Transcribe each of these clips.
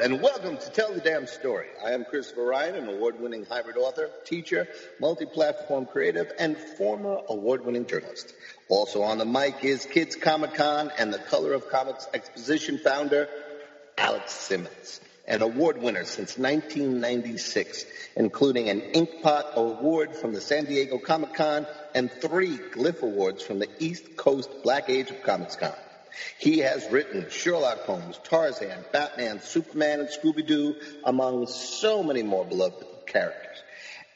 and welcome to Tell the Damn Story. I am Christopher Ryan, an award winning hybrid author, teacher, multi platform creative, and former award winning journalist. Also on the mic is Kids Comic Con and the Color of Comics Exposition founder, Alex Simmons, an award winner since 1996, including an Inkpot Award from the San Diego Comic Con and three Glyph Awards from the East Coast Black Age of Comics Con. He has written Sherlock Holmes, Tarzan, Batman, Superman, and Scooby Doo, among so many more beloved characters,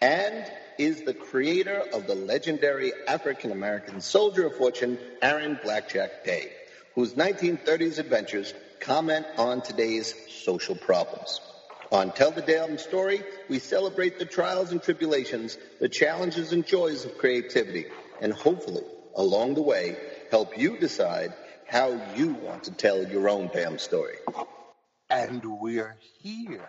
and is the creator of the legendary African American soldier of fortune, Aaron Blackjack Day, whose 1930s adventures comment on today's social problems. On Tell the Damn Story, we celebrate the trials and tribulations, the challenges and joys of creativity, and hopefully, along the way, help you decide how you want to tell your own damn story. And we're here.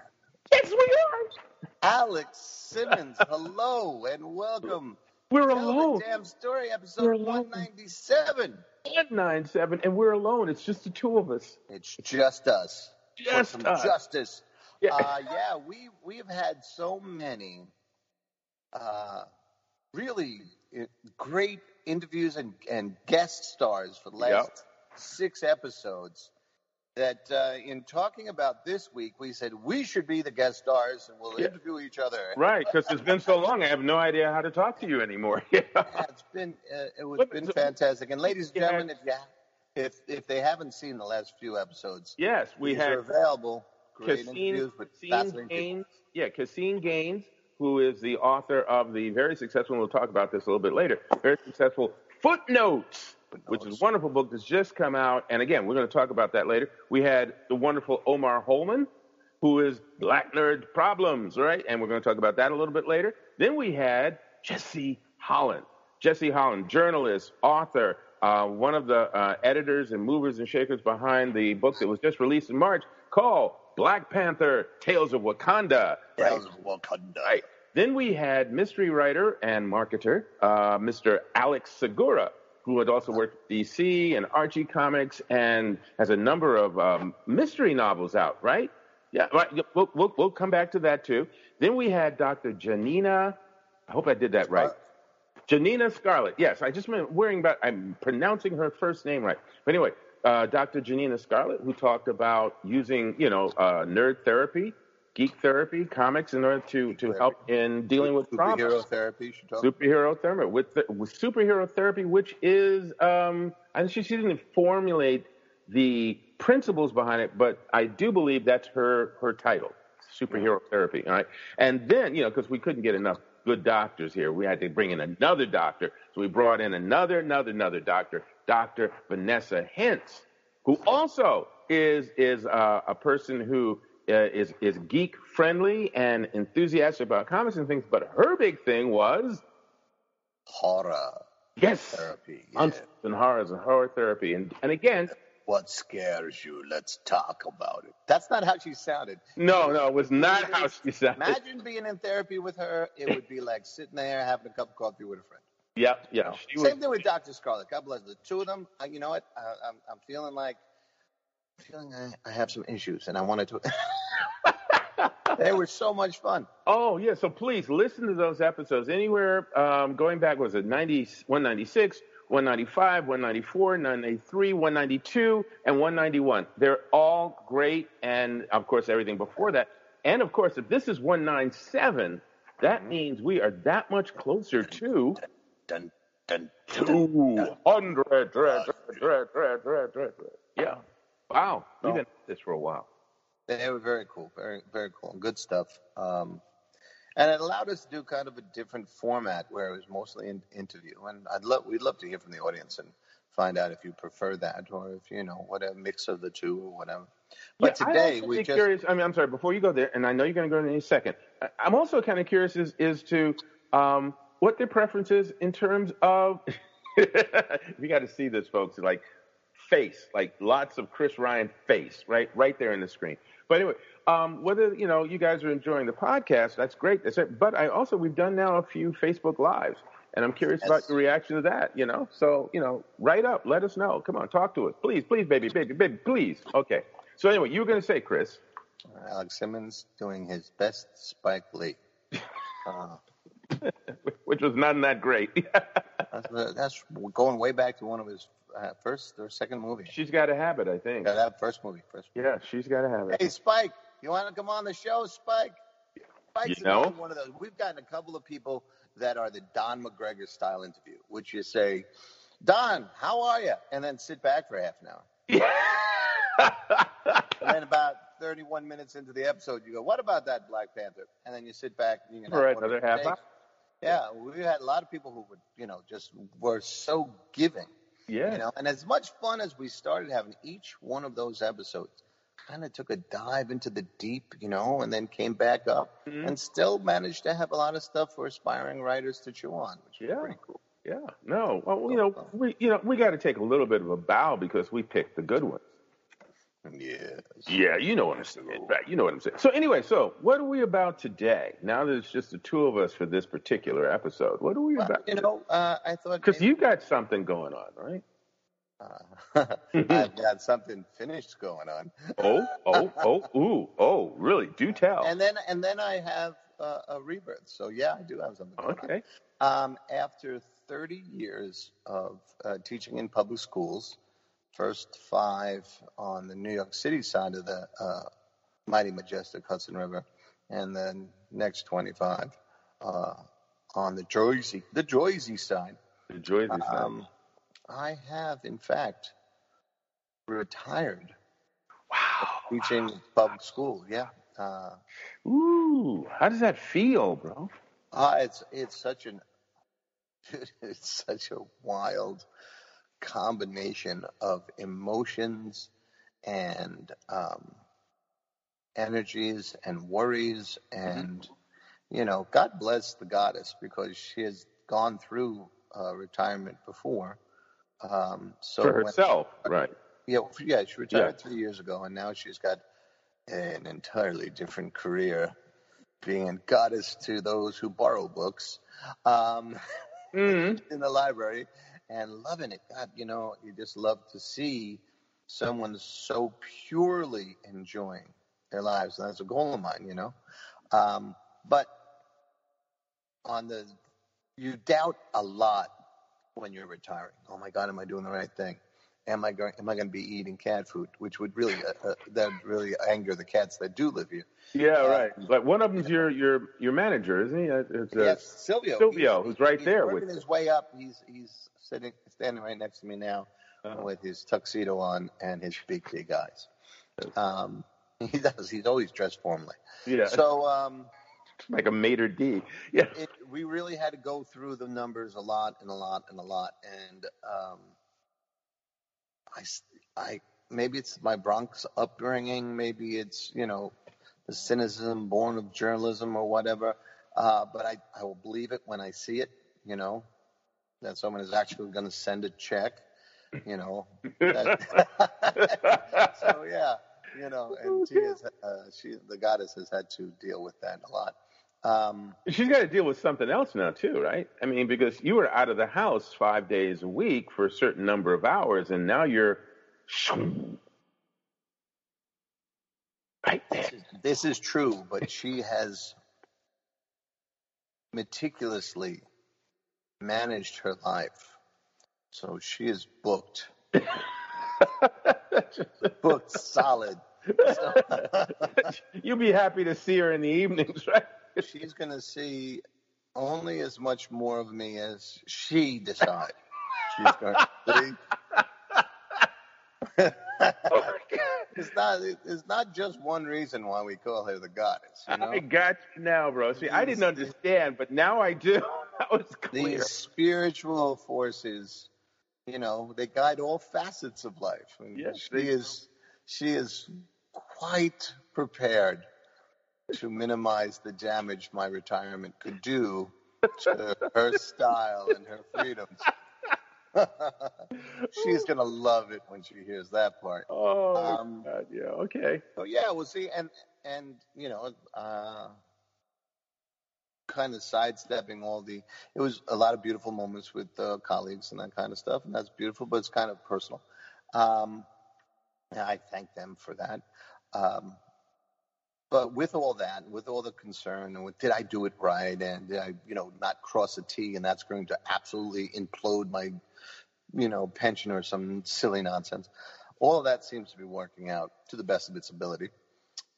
Yes, we are. Alex Simmons, hello and welcome. We're Tell alone. the damn story, episode We're 197. 197, and we're alone. It's just the two of us. It's just us. For Just some us. justice. Yeah. Uh, yeah, we we've had so many uh, really uh, great interviews and, and guest stars for the last Yep. Six episodes. That uh, in talking about this week, we said we should be the guest stars and we'll Yeah. interview each other. Right, because it's been so long, I have no idea how to talk to you anymore. Yeah. It's been uh, it was But- been so- fantastic. And ladies and gentlemen, if you if if they haven't seen the last few episodes, Yes, we are available. Great Caseen, Caseen. Gaines. Yeah, Caseen Gaines, who is the author of the very successful, and we'll talk about this a little bit later, very successful Footnotes, which is a wonderful book that's just come out. And again, we're going to talk about that later. We had the wonderful Omar Holmon, who is Black Nerd Problems, right? And we're going to talk about that a little bit later. Then we had Jesse Holland. Jesse Holland, journalist, author, uh, one of the uh, editors and movers and shakers behind the book that was just released in March called Black Panther Tales of Wakanda. Right? Of Wakanda. Right. Then we had mystery writer and marketer, uh, Mr. Alex Segura, who had also worked at DC and Archie Comics and has a number of um, mystery novels out, right? Yeah, right. We'll, we'll, we'll come back to that too. Then we had Dr. Janina, I hope I did that right. Janina Scarlet. Yes, I just meant worrying about, I'm pronouncing her first name right. But anyway, uh, Dr. Janina Scarlet, who talked about using, you know, uh, nerd therapy, geek therapy, comics in order to, to help in dealing with trauma. Superhero therapy. Superhero therapy with, the, with superhero therapy, which is, um, and she, she didn't formulate the principles behind it, but I do believe that's her her title, superhero therapy. All right, and then you know because we couldn't get enough good doctors here, we had to bring in another doctor, so we brought in another another another doctor, Doctor Vanessa Hintz, who also is is uh, a person who uh, is is geek friendly and enthusiastic about comics and things, but her big thing was Horror yes, therapy. yeah. and horrors and horror therapy, and and again, What scares you? Let's talk about it. That's not how she sounded. no, no, it was not how she sounded. Imagine being in therapy with her. It would be like sitting there having a cup of coffee with a friend. Yeah, yeah, she was. Same thing with Dr. Scarlet. God bless her. The two of them, you know what? I, I'm, I'm feeling like, I, I have some issues and I wanted to. they were so much fun. Oh yeah, so please listen to those episodes anywhere um, going back. Was it 90, 196, 195, 194, 193, 192, and 191? They're all great, and of course everything before that. And of course, if this is 197, that means we are that much closer to Dun, dun, 200. Yeah. Wow. We've been at this for a while. They were very cool, very very cool, good stuff. Um, and it allowed us to do kind of a different format where it was mostly an interview. And I'd love we'd love to hear from the audience and find out if you prefer that or if you know what a mix of the two or whatever. But Yeah, today we just curious. I mean, I'm sorry. Before you go there, and I know you're going to go in any second. I'm also kind of curious as, as to um, what their preference is in terms of. you got to see this, folks. Like face, like lots of Chris Ryan face, right, right there in the screen. But anyway, um, whether you know you guys are enjoying the podcast, that's great. That's it. But I also we've done now a few Facebook lives, and I'm curious about Yes. your reaction to that. You know, so you know, write up, let us know. Come on, talk to us, please, please, baby, baby, baby, please. Okay. So anyway, you were going to say, Chris. Alex Simmons doing his best Spike Lee. Uh, which was none that great. that's, that's going way back to one of his uh, first or second movie. she's got a habit, I think. Yeah, that first movie. First. Yeah, she's got to have it. Hey, Spike, you want to come on the show, Spike? Spike's You know? one of those. We've gotten a couple of people that are the Don McGregor style interview, which you say, Don, how are you? And then sit back for half an hour. Yeah. And then about 31 minutes into the episode, you go, what about that Black Panther? And then you sit back and you can For have another half hour. Yeah, we had a lot of people who would, you know, just were so giving. Yeah. You know, and as much fun as we started having each one of those episodes, kind of took a dive into the deep, you know, and then came back up Mhm. and still managed to have a lot of stuff for aspiring writers to chew on, which is Yeah. pretty cool. Yeah. No. Well, you know, we you know we got to take a little bit of a bow because we picked the good ones. Yes. Yeah, you know what I'm saying. Right, you know what I'm saying. So anyway, so what are we about today? Now that it's just the two of us for this particular episode, what are we Well, about? you know, uh, I thought Because maybe, you got something going on, right? uh, I've got something finished going on, Oh, oh, oh, ooh, oh, really? Do tell. and then and then I have uh, a rebirth. So yeah, I do have something going Okay. on. Um, after 30 years of uh, teaching in public schools, first five on the New York City side of the uh, mighty majestic Hudson River, and then next 25 uh, on the Jersey, the Jersey side. Enjoy these Um, I have, in fact, retired Wow. teaching public school. Yeah. Uh, Ooh, how does that feel, bro? uh, it's it's such an it's such a wild combination of emotions and um, energies and worries and you know God bless the goddess because she has gone through uh, retirement before. Um, so For when- herself, right? Yeah, yeah, she retired three years ago, and now she's got an entirely different career, being a goddess to those who borrow books um, mm in the library, and loving it. God, you know, you just love to see someone so purely enjoying their lives, and that's a goal of mine, you know. Um, but on the, you doubt a lot when you're retiring. Oh my God, am I doing the right thing? Am I going? Am I going to be eating cat food? Which would really uh, uh, that really anger the cats that do live here. Yeah, Uh, right. But one of them's your your your manager, isn't he? Uh, It's, uh, yes, Silvio. Silvio, who's right he's there with his way up. He's he's sitting standing right next to me now uh, with his tuxedo on and his big big eyes. Um, he does. He's always dressed formally. yeah, So um, like a mater d. Yeah. it, we really had to go through the numbers a lot and a lot and a lot. And um, I, I- maybe it's my Bronx upbringing, maybe it's you know the cynicism born of journalism or whatever. Uh, but I, I will believe it when I see it. You know that someone is actually going to send a check. You know. That, so yeah, you know, and she is uh, she the goddess has had to deal with that a lot. Um, She's got to deal with something else now too, right? I mean, because you were out of the house five days a week for a certain number of hours, and now you're right there. This is, this is true, but she has meticulously managed her life. So she is booked, booked solid. So, You'll be happy to see her in the evenings, right? She's going to see only as much more of me as she decides. She's going to see. it's not. It's not just one reason why we call her the goddess. You know? I got you now, bro. See, I didn't understand, but now I do. That was clear. these spiritual forces, you know, they guide all facets of life. And Yes, she is she is quite prepared to minimize the damage my retirement could do to her style and her freedoms. She's gonna love it when she hears that part. Oh, Um, God, yeah. Okay. So yeah, we'll see. And and you know, uh, kind of sidestepping all the. It was a lot of beautiful moments with uh, colleagues and that kind of stuff, and that's beautiful, but it's kind of personal. Um, and I thank them for that. Um, but with all that, with all the concern, and with did I do it right, and did I, you know, not cross a T, and that's going to absolutely implode my, you know, pension or some silly nonsense. All of that seems to be working out to the best of its ability.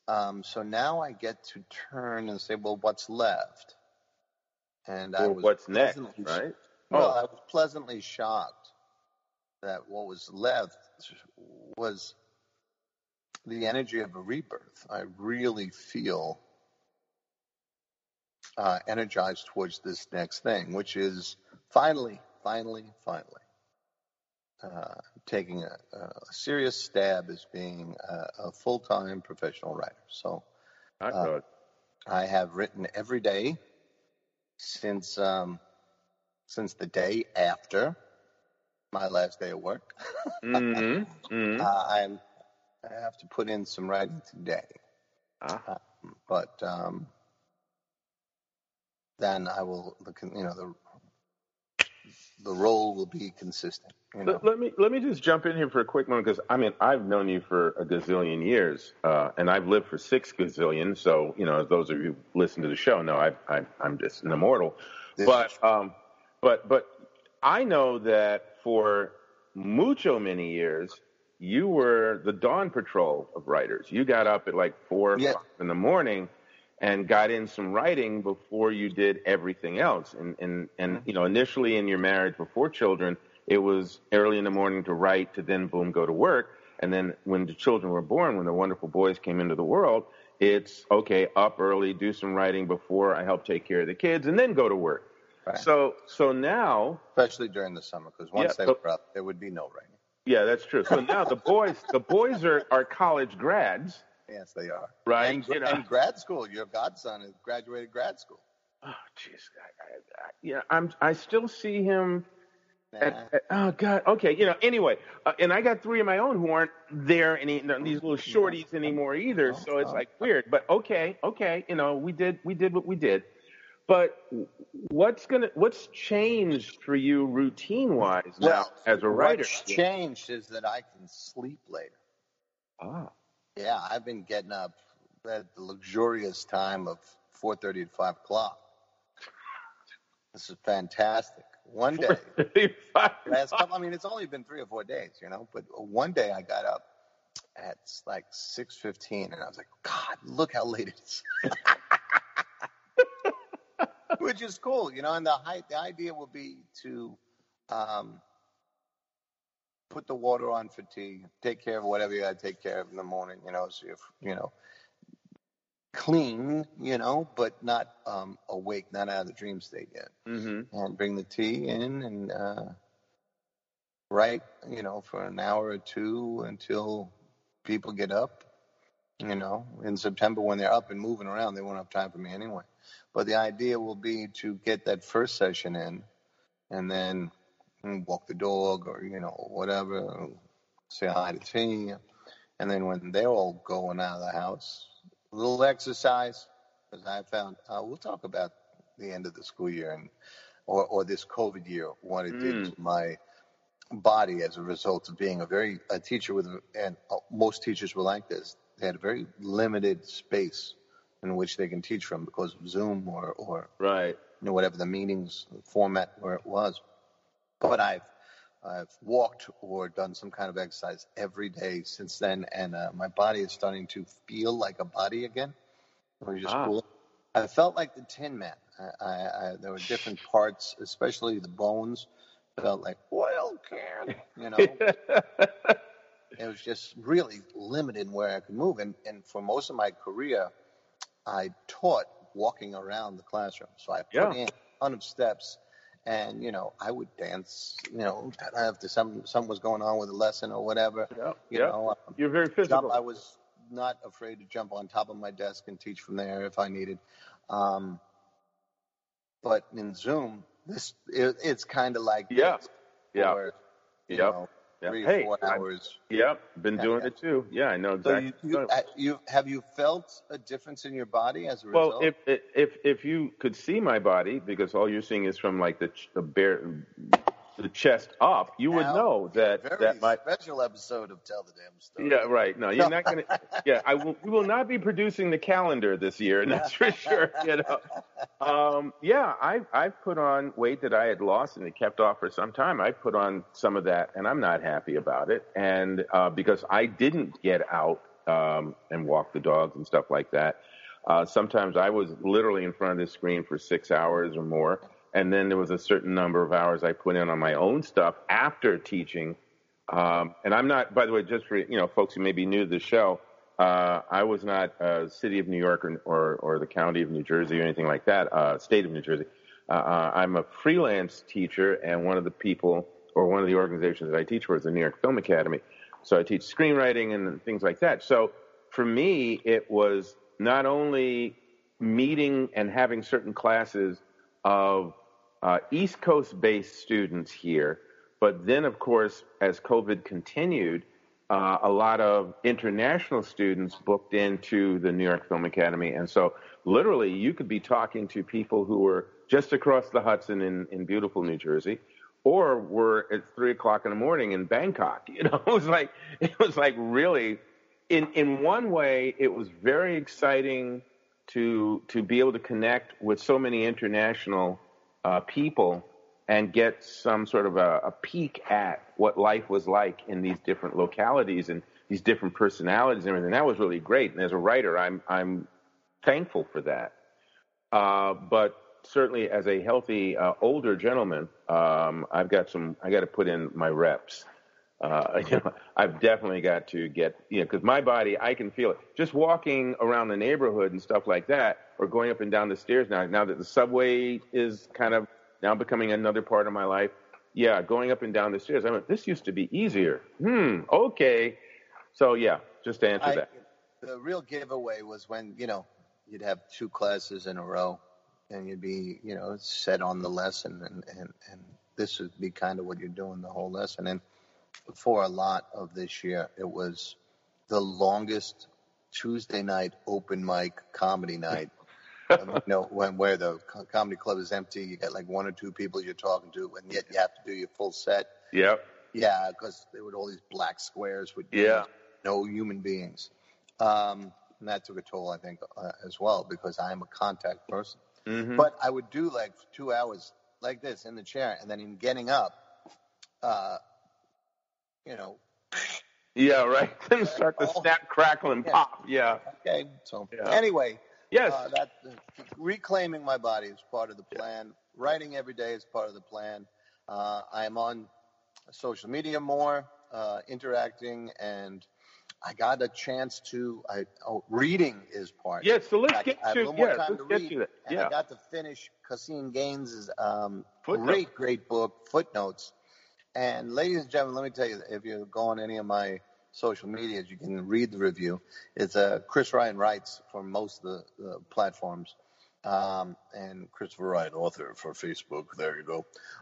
Um, so now I get to turn and say, well, what's left? And I was what's next, right? Well, Oh. I was pleasantly shocked that what was left was the energy of a rebirth. I really feel uh, energized towards this next thing, which is finally, finally, finally uh, taking a, a serious stab as being a, a full time professional writer. So I Uh, I have written every day since um, since the day after my last day of work. hmm hmm Uh, I'm I have to put in some writing today, ah, but um, then I will the you know the the role will be consistent. You know, let, let me let me just jump in here for a quick moment because I mean I've known you for a gazillion years, uh, and I've lived for six gazillion. So you know, those of you who listen to the show know, I, I I'm just an immortal. This but um, but but I know that for mucho many years you were the dawn patrol of writers. You got up at like four Yeah. in the morning and got in some writing before you did everything else. And and and mm-hmm. you know, initially in your marriage before children, it was early in the morning to write to then boom go to work. And then when the children were born, when the wonderful boys came into the world, it's okay, up early, do some writing before I help take care of the kids, and then go to work. Right. So so now especially during the summer, because once Yeah, they so- were up, there would be no writing. Yeah, that's true. So now the boys the boys are, are college grads, Yes, they are. right? And, You know- and grad school. Your godson has graduated grad school. Oh, jeez. I, I, I, yeah, I'm. I still see him. At, at- oh God. Okay. You know. Anyway, uh, and I got three of my own who aren't there any these little shorties anymore either. So it's like weird. But okay, okay. You know, we did we did what we did. But what's gonna what's changed for you routine wise now Well, as a writer? What's changed is that I can sleep later. Ah, Yeah, I've been getting up at the luxurious time of 4:30 to 5 o'clock. This is fantastic. One day, last couple, I mean, it's only been three or four days, you know, but one day I got up at like 6:15, and I was like, God, look how late it is. Which is cool, you know. And the the idea will be to um, put the water on for tea, take care of whatever you got to take care of in the morning, you know, so you're, you know, clean, you know, but not um, awake, not out of the dream state yet. hmm And bring the tea in and uh, write, you know, for an hour or two until people get up. You know, in September when they're up and moving around, they won't have time for me anyway. But the idea will be to get that first session in and then mm, walk the dog or, you know, whatever, say hi to T. And then when they're all going out of the house, a little exercise, because I found, uh, we'll talk about the end of the school year and or, or this COVID year, what it did to my body as a result of being a very a teacher with and uh, most teachers were like this. They had a very limited space in which they can teach from because of Zoom or or Right. you know, whatever the meetings format where it was. But I've I've walked or done some kind of exercise every day since then, and uh, my body is starting to feel like a body again, which is Ah. cool. I felt like the Tin Man. I, I, I, there were different parts, especially the bones, felt like oil can. You know, it was just really limited where I could move. And, and for most of my career, I taught walking around the classroom. So I put Yeah. in a ton of steps and, you know, I would dance, you know, after some, something was going on with a lesson or whatever, yeah. you yeah. know, um, You're very jump, physical. I was not afraid to jump on top of my desk and teach from there if I needed. Um, but in Zoom, this, it, it's kind of like Yeah. this Yeah. Yep. know, Yeah. three Hey, four I- hours. Yep. Been doing yeah. it too. Yeah, I know So exactly. you, you, uh, you have you felt a difference in your body as a Well, result? if if if you could see my body, because all you're seeing is from like the the bare the chest up, you would Now, know that Very that my special episode of Tell the Damn Story. yeah right. No you're not gonna yeah I will we will not be producing the calendar this year and that's for sure you know. Um, yeah I I put on weight that I had lost and it kept off for some time. I put on some of that and I'm not happy about it. And uh, because I didn't get out um, and walk the dogs and stuff like that uh, sometimes I was literally in front of the screen for six hours or more and then there was a certain number of hours I put in on my own stuff after teaching. Um, and I'm not, by the way, just for you know folks who may be new to the show, uh, I was not uh, city of New York or, or, or the county of New Jersey or anything like that, uh, state of New Jersey. Uh, uh, I'm a freelance teacher, and one of the people or one of the organizations that I teach for is the New York Film Academy. So I teach screenwriting and things like that. So for me, it was not only meeting and having certain classes of uh, East Coast based students here, but then, of course, as COVID continued, uh, a lot of international students booked into the New York Film Academy. And so, literally, you could be talking to people who were just across the Hudson in, in beautiful New Jersey, or were at three o'clock in the morning in Bangkok. You know, it was like it was like really, in in one way, it was very exciting to to be able to connect with so many international uh, people and get some sort of a, a peek at what life was like in these different localities and these different personalities and everything. That was really great. And as a writer, I'm I'm thankful for that. Uh, but certainly, as a healthy uh, older gentleman, um, I've got some. I got to put in my reps. Uh, you know, I've definitely got to get, you know, because my body, I can feel it. Just walking around the neighborhood and stuff like that, or going up and down the stairs now, now that the subway is kind of now becoming another part of my life. Yeah, going up and down the stairs. I went, this used to be easier. Hmm, okay. So, yeah, just to answer I, that. The real giveaway was when, you know, you'd have two classes in a row and you'd be, you know, set on the lesson and, and, and this would be kind of what you're doing the whole lesson. And for a lot of this year, it was the longest Tuesday night open mic comedy night. You know, when where the comedy club is empty, you got like one or two people you're talking to, and yet you have to do your full set. Yep. Yeah, because there were all these black squares with Yeah. no human beings. Um, and that took a toll, I think, uh, as well, because I am a contact person. hmm But I would do like two hours like this in the chair, and then in getting up, uh, you know, Yeah, right. Then start the snap, crackle, and Yeah. pop. Yeah. okay. So Yeah. anyway, Yes. uh, that reclaiming my body is part of the plan. Writing every day is part of the plan. Uh, I am on social media more, uh, interacting, and I got a chance to. I oh, reading is part. yeah. So let's I, get I to a more yeah. time Let's to get read, to that. and Yeah. I got to finish Caseen Gaines's um, great, great book, Footnotes. And ladies and gentlemen, let me tell you, if you go on any of my social medias, you can read the review. It's uh, Chris Ryan writes for most of the, the platforms, um, and Christopher Ryan, author for Facebook. There you go.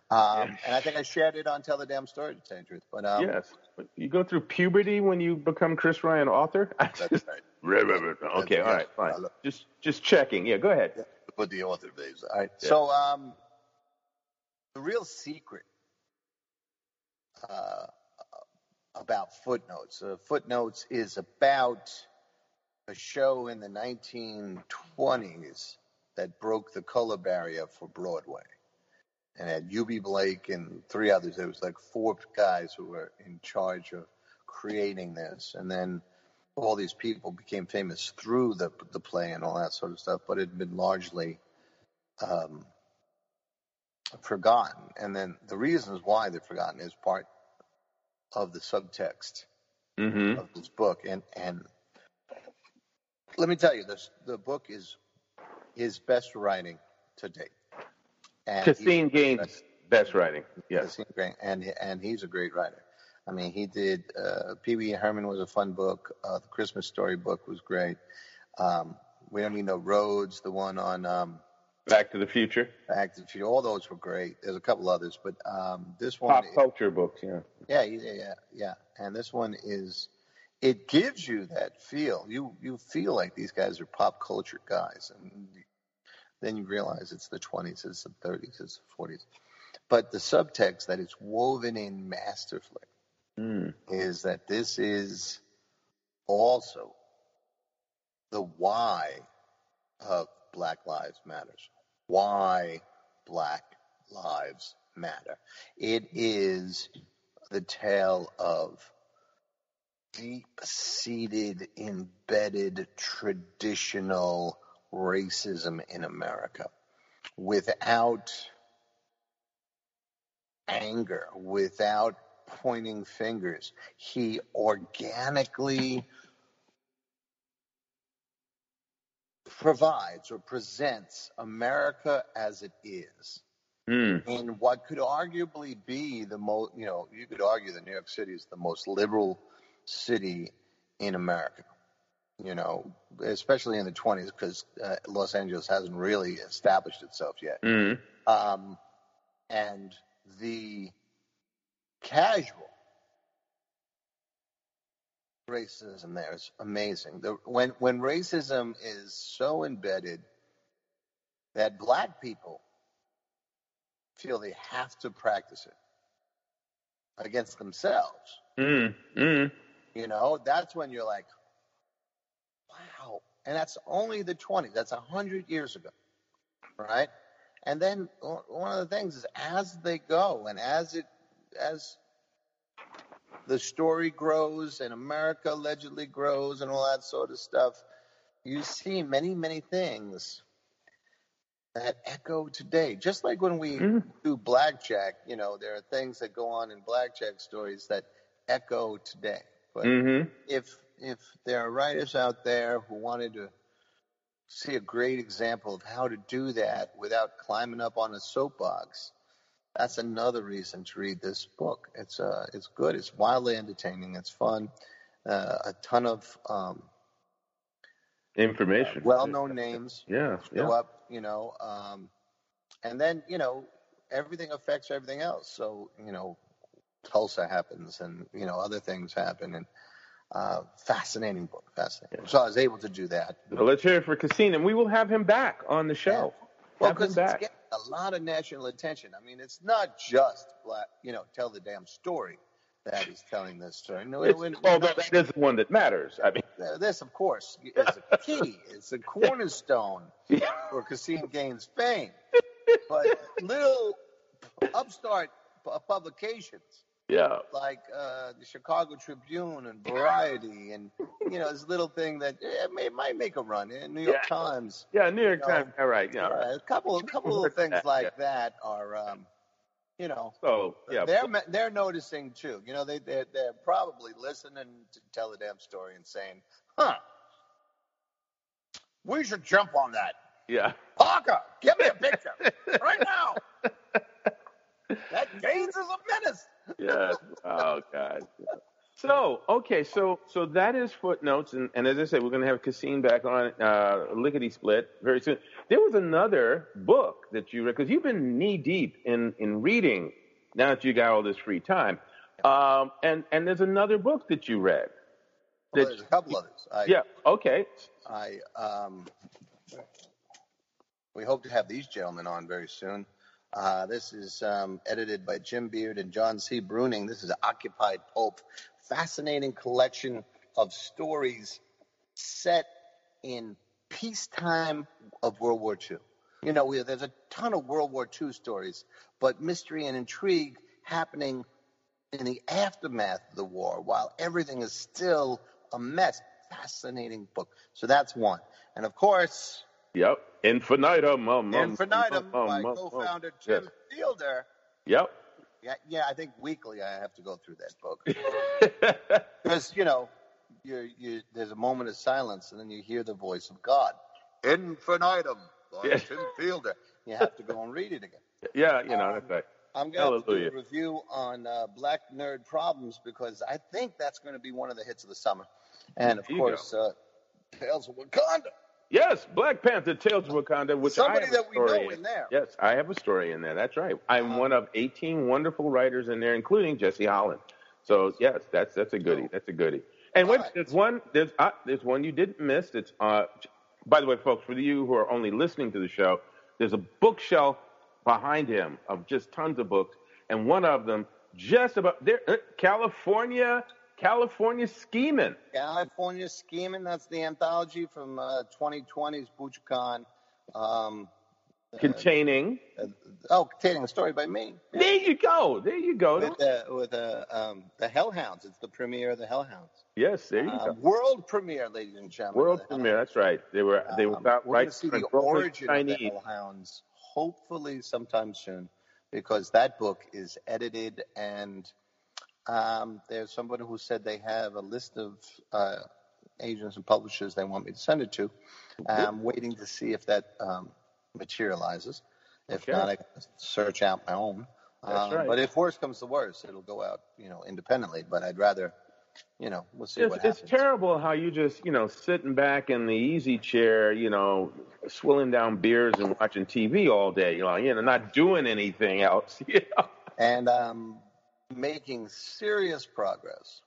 Um, Yeah. And I think I shared it on Tell the Damn Story to tell you the truth. But um, yes. You go through puberty when you become Chris Ryan author. that's right. Right, right, right. Okay, all right, fine. Just just checking. Yeah, go ahead. Put the author names. All right. Yeah. So um, the real secret uh, about footnotes. Uh, footnotes is about a show in the 1920s that broke the color barrier for Broadway. And had Eubie Blake and three others. There was like four guys who were in charge of creating this. And then all these people became famous through the the play and all that sort of stuff, but it had been largely um, forgotten. And then the reasons why they're forgotten is part of the subtext Mm-hmm. of this book. And and let me tell you, this the book is his best writing to date. And Caseen Gaines, best writing. Yes. Caseen and and he's a great writer. I mean, he did uh, Pee Wee Herman was a fun book. Uh, the Christmas Story book was great. Um, we don't need no roads. The one on um, Back to the Future. Back to the Future. All those were great. There's a couple others, but um, this one, Pop culture books. Yeah. yeah, yeah, yeah, yeah. And this one is, it gives you that feel. You you feel like these guys are pop culture guys, and then you realize it's the 20s, it's the 30s, it's the 40s. But the subtext that is woven in masterfully Mm. is that this is also the why of Black Lives Matters. Why Black Lives Matter. It is the tale of deep seated, embedded, traditional racism in America without anger, without pointing fingers. He organically provides or presents America as it is Mm. in what could arguably be the most, you know, you could argue that New York City is the most liberal city in America, you know, especially in the 20s because uh, Los Angeles hasn't really established itself yet. Mm. Um, and the casual racism there is amazing. The, when when racism is so embedded that black people feel they have to practice it against themselves, Mm. Mm. you know, that's when you're like, wow. And that's only the 20s. That's a hundred years ago, right? And then one of the things is as they go and as it as the story grows and America allegedly grows and all that sort of stuff, you see many, many things that echo today. Just like when we Mm. do blackjack, you know, there are things that go on in blackjack stories that echo today. But Mm-hmm. if if there are writers out there who wanted to see a great example of how to do that without climbing up on a soapbox, that's another reason to read this book. It's uh, it's good. It's wildly entertaining. It's fun. Uh, a ton of um, Information. well-known names Yeah. show Yeah. up. You know, um, and then you know everything affects everything else. So you know, Tulsa happens, and you know other things happen, and uh, fascinating book, fascinating. So I was able to do that. Well, let's hear it for Caseen, and we will have him back on the show. Well, because it's getting a lot of national attention. I mean, it's not just black, you know, tell the damn story that is telling this story. No, It's, when- although that is the one that matters. I mean, this, of course, is a key. It's a cornerstone for Caseen Gaines' fame. But little upstart publications yeah. like uh, the Chicago Tribune and Variety, and you know, this little thing that it, may, might make a run in New York Yeah. Times. Yeah, New York You know, Times. All right. Yeah. right. Yeah, a couple, a couple of things like that are, um, you know, So, yeah. they're they're noticing too. You know, they they're, they're probably listening to tell the damn story and saying, "Huh, we should jump on that." Yeah. Parker, give me a picture right now. That Gaines is a menace. yeah. Oh God. So okay, so so that is footnotes, and, and as I said, we're going to have Caseen back on uh, lickety split very soon. There was another book that you read because you've been knee deep in in reading now that you got all this free time, um, and and there's another book that you read. Well, there's a couple others. I, yeah. Okay. I um, we hope to have these gentlemen on very soon. Uh, this is um, edited by Jim Beard and John C. Bruning. This is Occupied Pulp, fascinating collection of stories set in peacetime of World War II. You know, we, there's a ton of World War II stories, but mystery and intrigue happening in the aftermath of the war while everything is still a mess. Fascinating book. So that's one. And of course, Yep. Infinitum. Um, um, Infinitum um, by um, um, co-founder Tim yes. Fielder. Yep. Yeah, yeah, I think weekly I have to go through that book because you know, you you there's a moment of silence and then you hear the voice of God. Infinitum by Yeah. Tim Fielder. You have to go and read it again. yeah. You know that's right. I'm going to do a review on uh, Black Nerd Problems because I think that's going to be one of the hits of the summer. And of course, uh, Tales of Wakanda. Yes, Black Panther, Tales of Wakanda, which Somebody I have a that we know story in there. Yes, I have a story in there. That's right. I'm Um, one of 18 wonderful writers in there, including Jesse Holland. So yes, that's that's a goodie. That's a goodie. And wait, All right. there's one there's uh, there's one you didn't miss. It's uh, by the way, folks, for you who are only listening to the show, there's a bookshelf behind him of just tons of books, and one of them just about there, uh, California, California scheming. California Scheming. That's the anthology from uh, 2020's Bouchercon. Um, containing. uh, oh, containing a story by me. There you go. There you go. With, uh, with uh, um, the Hellhounds. It's the premiere of the Hellhounds. yes, there you Uh, go. world premiere, ladies and gentlemen. World premiere. That's right. They were they were Um, about we're right to see the origin of the Chinese. Hellhounds, hopefully sometime soon, because that book is edited and um, there's somebody who said they have a list of uh, agents and publishers they want me to send it to. I'm waiting to see if that um, materializes. If Okay. not, I can search out my own. Um, right. But if worse comes to worse, it'll go out, you know, independently. But I'd rather, you know, we'll see It's, what happens. it's terrible how you just, you know, sitting back in the easy chair, you know, swilling down beers and watching TV all day, you know, you know, not doing anything else. You know? and um, making serious progress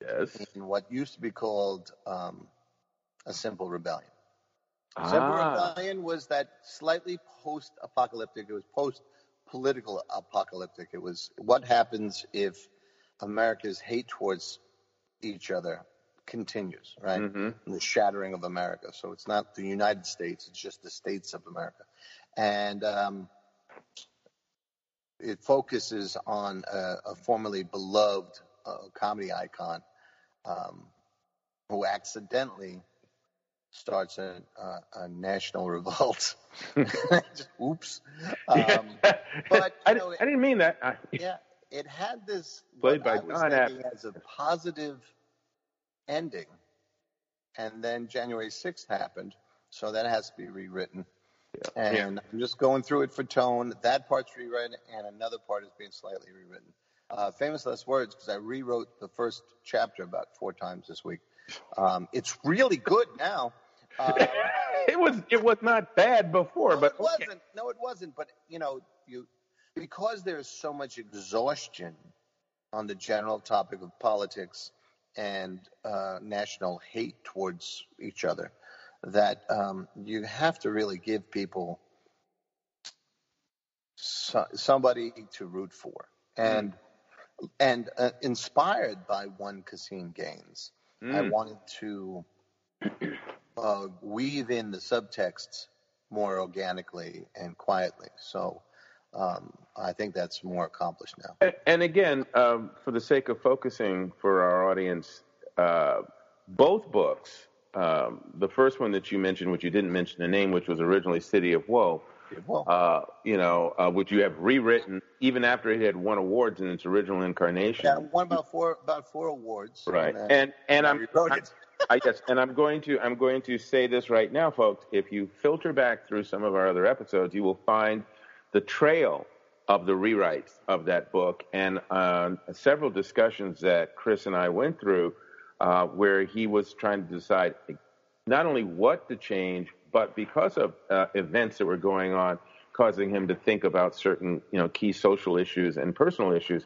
Yes. in what used to be called um, a simple rebellion. Simple Ah, rebellion was that slightly post-apocalyptic. It was post-political apocalyptic. It was what happens if America's hate towards each other continues, right? hmm the shattering of America. So it's not the United States; it's just the states of America, and um, it focuses on a, a formerly beloved uh, comedy icon um, who accidentally starts a, a, a national revolt. Oops. Um, but, I, know, di- I didn't mean that. I, yeah, it had this Played by Don as a positive ending, and then January sixth happened, so that has to be rewritten. Yeah. And I'm just going through it for tone. That part's rewritten, and another part is being slightly rewritten. Uh, famous last words because I rewrote the first chapter about four times this week. Um, it's really good now. Uh, it was it was not bad before, no, but it wasn't. No, it wasn't. But you know, you because there's so much exhaustion on the general topic of politics and uh, national hate towards each other that um, you have to really give people so, somebody to root for and and uh, inspired by one Caseen Gaines. I Mm. wanted to uh, weave in the subtexts more organically and quietly. So um, I think that's more accomplished now. And- And again, um, for the sake of focusing for our audience, uh, both books, um, the first one that you mentioned, which you didn't mention the name, which was originally City of Woe, uh, you know, uh, which you have rewritten even after it had won awards in its original incarnation. yeah, won about four about four awards. Right. And, uh, And and I I'm rewrote. I guess, and I'm going to I'm going to say this right now, folks. If you filter back through some of our other episodes, you will find the trail of the rewrites of that book and um, several discussions that Chris and I went through, uh, where he was trying to decide not only what to change, but because of uh, events that were going on, causing him to think about certain you know key social issues and personal issues.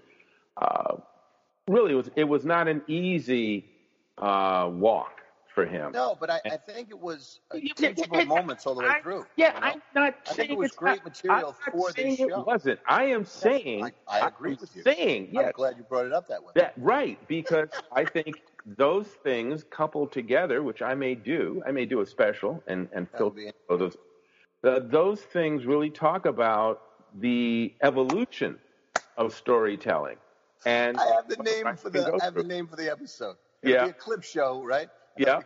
Uh, really, it was it was not an easy uh, walk for him. No, but I, I think it was uh, Yeah, yeah, teachable moments all the way I- through. Yeah, you know? I'm not I saying think it was great not- material I'm for not this show. It wasn't. I am saying. I, I agree I'm with you. Saying I'm glad you brought it up that way. That right, because I think those things coupled together, which I may do, I may do a special and and filter those. Uh, those things really talk about the evolution of storytelling. And I have the name for the go I have the name for the episode. It'll Yeah. be a clip show, right? Yeah.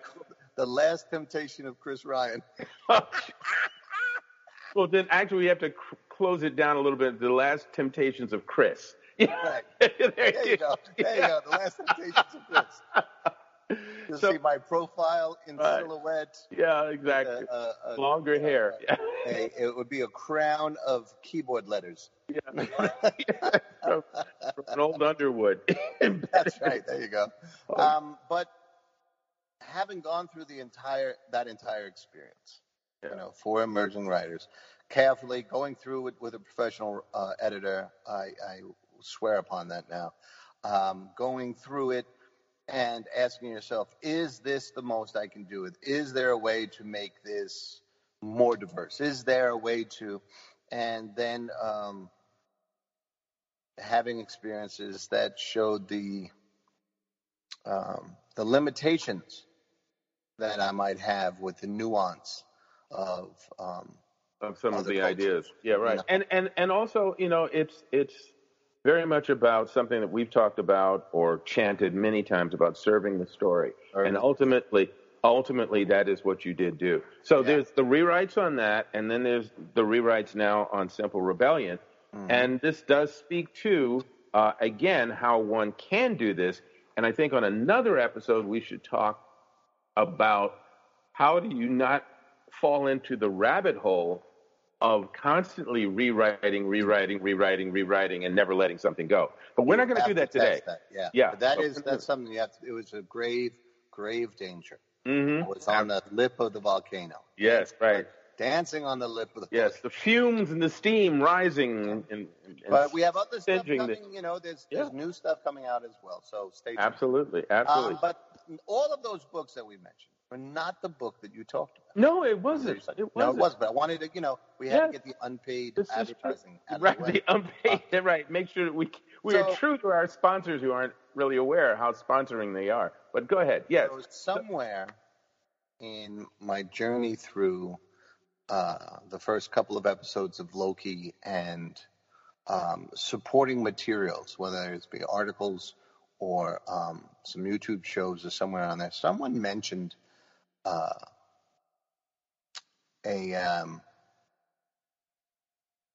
The last temptation of Chris Ryan. well, then actually we have to c- close it down a little bit. The last temptations of Chris. Yeah. Right. there, There you go. There you go. The last temptations of Chris. You'll So- see my profile in Right. silhouette. Yeah, exactly. a- a- a- Longer hair. It would be a crown of keyboard letters. yeah. from, from an old Underwood. That's right. There you go. Um, but having gone through the entire that entire experience, Yeah. you know, for emerging writers, carefully going through it with a professional uh, editor, I, I swear upon that now. Um, going through it and asking yourself, is this the most I can do? It is there a way to make this more diverse? Is there a way to and then um, having experiences that showed the um, the limitations that I might have with the nuance of um, of some of the cultures. ideas. Yeah, You right. know, And and and also, you know, it's it's very much about something that we've talked about or chanted many times about serving the story. Or- And ultimately ultimately that is what you did do. So Yeah. there's the rewrites on that and then there's the rewrites now on Simple Rebellion. Mhm. And this does speak to uh, again how one can do this. And I think on another episode we should talk about how do you not fall into the rabbit hole of constantly rewriting, rewriting, rewriting, rewriting, and never letting something go. But we're you not going to do that to today. That. Yeah, Yeah. But that is that's something you have. To, it was a grave, grave danger. hmm It was on the lip of the volcano. Yes, right. Dancing on the lip of the Yes, the fumes and the steam rising and, and, But we have other stuff Singeing the- coming. You know, there's Yeah. there's new stuff coming out as well. So stay tuned. absolutely, absolutely. Um, but all of those books that we mentioned were not the book that you talked about. no, it wasn't. It wasn't. it was. But I wanted to, you know, we had to get the unpaid This advertising Right, the the unpaid. Uh, right. Make sure that we we are true to our sponsors who aren't really aware how sponsoring they are. But go ahead. Yes. So somewhere in my journey through uh, the first couple of episodes of Loki and um, supporting materials, whether it's be articles or um, some YouTube shows or somewhere on there, someone mentioned uh, a um,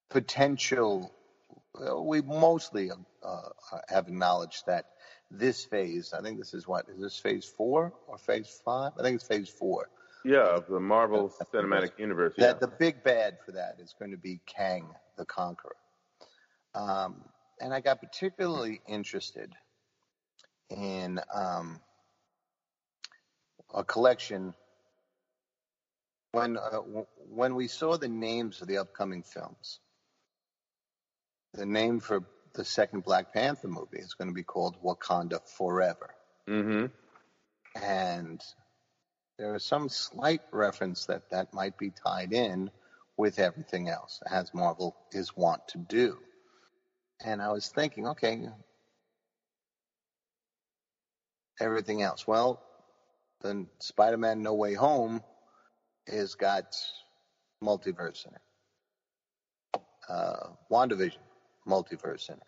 potential. well, We mostly uh, have acknowledged that this phase, I think this is what, is this phase four or phase five? I think it's phase four. Yeah, of the Marvel Cinematic Universe. Yeah. That the big bad for that is going to be Kang the Conqueror. Um, and I got particularly interested in um, a collection when uh, w- when we saw the names of the upcoming films. The name for the second Black Panther movie is going to be called Wakanda Forever. Mm-hmm. and there is some slight reference that that might be tied in with everything else, as Marvel is wont to do. And I was thinking, okay, everything else. Well, then Spider-Man: No Way Home has got multiverse in it. Uh, WandaVision, multiverse in it.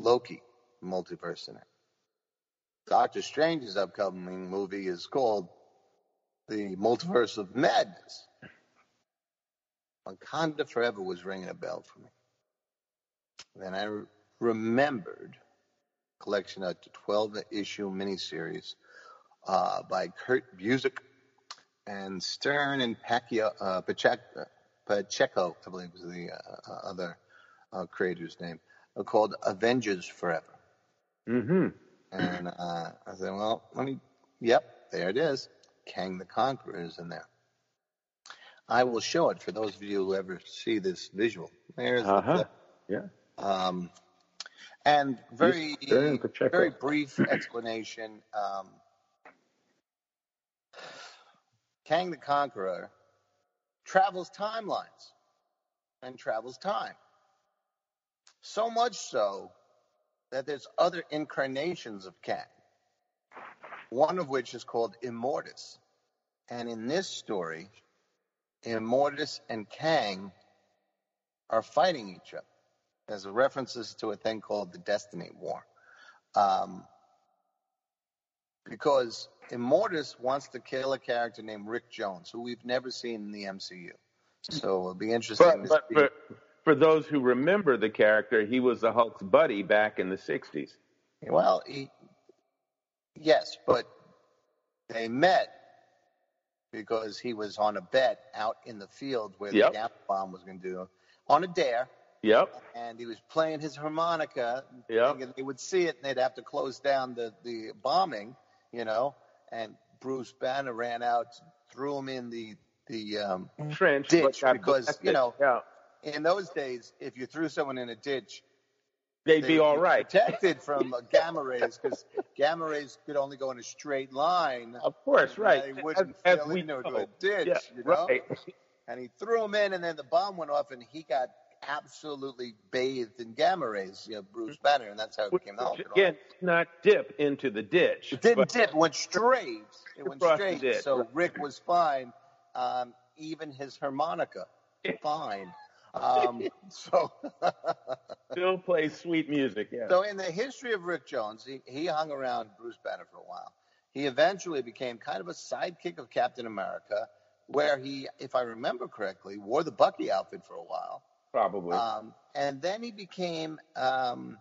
Loki, multiverse in it. Doctor Strange's upcoming movie is called The Multiverse of Madness. Wakanda Forever was ringing a bell for me. Then I re- remembered collection of 12 issue miniseries uh, by Kurt Busiek and Stern and Pacquiao, uh, Pacheco, Pacheco, I believe was the uh, other uh, creator's name, uh, called Avengers Forever. Mm-hmm. And uh, I said, well, let me, yep, there it is. Kang the Conqueror is in there. I will show it for those of you who ever see this visual. There's the Uh-huh. clip. Yeah. Um, and very, very brief explanation. Um, Kang the Conqueror travels timelines and travels time. So much so that there's other incarnations of Kang, one of which is called Immortus. And in this story, Immortus and Kang are fighting each other. There's references to a thing called the Destiny War. Um, because Immortus wants to kill a character named Rick Jones, who we've never seen in the MCU. So it'll be interesting But, to but see. for, for those who remember the character, he was the Hulk's buddy back in the 60s. Well, he, yes, but they met because he was on a bet out in the field where Yep. the Gamma Bomb was going to do on a dare, Yep. and he was playing his harmonica, Yep. they would see it and they'd have to close down the, the bombing, you know. And Bruce Banner ran out, threw him in the the. Um, Trench. Ditch, because, you know, Yeah. in those days, if you threw someone in a ditch, They'd they be all right. protected from uh, gamma rays because gamma rays could only go in a straight line. Of course, right. They wouldn't as, as we into know. a ditch, yeah, you know. Right. and he threw him in, and then the bomb went off, and he got absolutely bathed in gamma rays, you know, Bruce Banner, and that's how it became the Hulk. Again, not dip into the ditch. It didn't dip, it went straight. It went straight. So. Rick was fine. Um, even his harmonica, fine. Um, so, Still plays sweet music, yeah. so in the history of Rick Jones, he, he hung around Bruce Banner for a while. He eventually became kind of a sidekick of Captain America, where he, if I remember correctly, wore the Bucky outfit for a while. Probably. Um, and then he became um,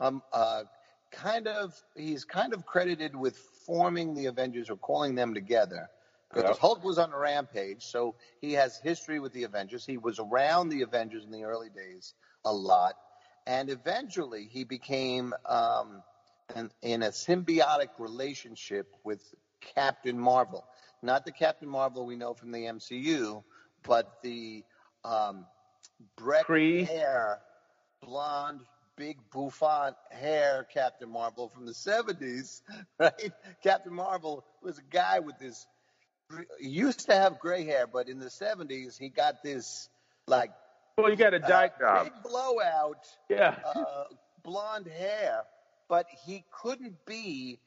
um, uh, kind of, he's kind of credited with forming the Avengers or calling them together. Because Yep. Hulk was on a rampage, so he has history with the Avengers. He was around the Avengers in the early days a lot. And eventually he became um, an, in a symbiotic relationship with Captain Marvel. Not the Captain Marvel we know from the MCU, but the um, Brett Kree. hair, blonde, big bouffant hair Captain Marvel from the 70s, right? Captain Marvel was a guy with this, he used to have gray hair, but in the 70s, he got this like well, you got a uh, job. big blowout Yeah. uh, blonde hair, but he couldn't be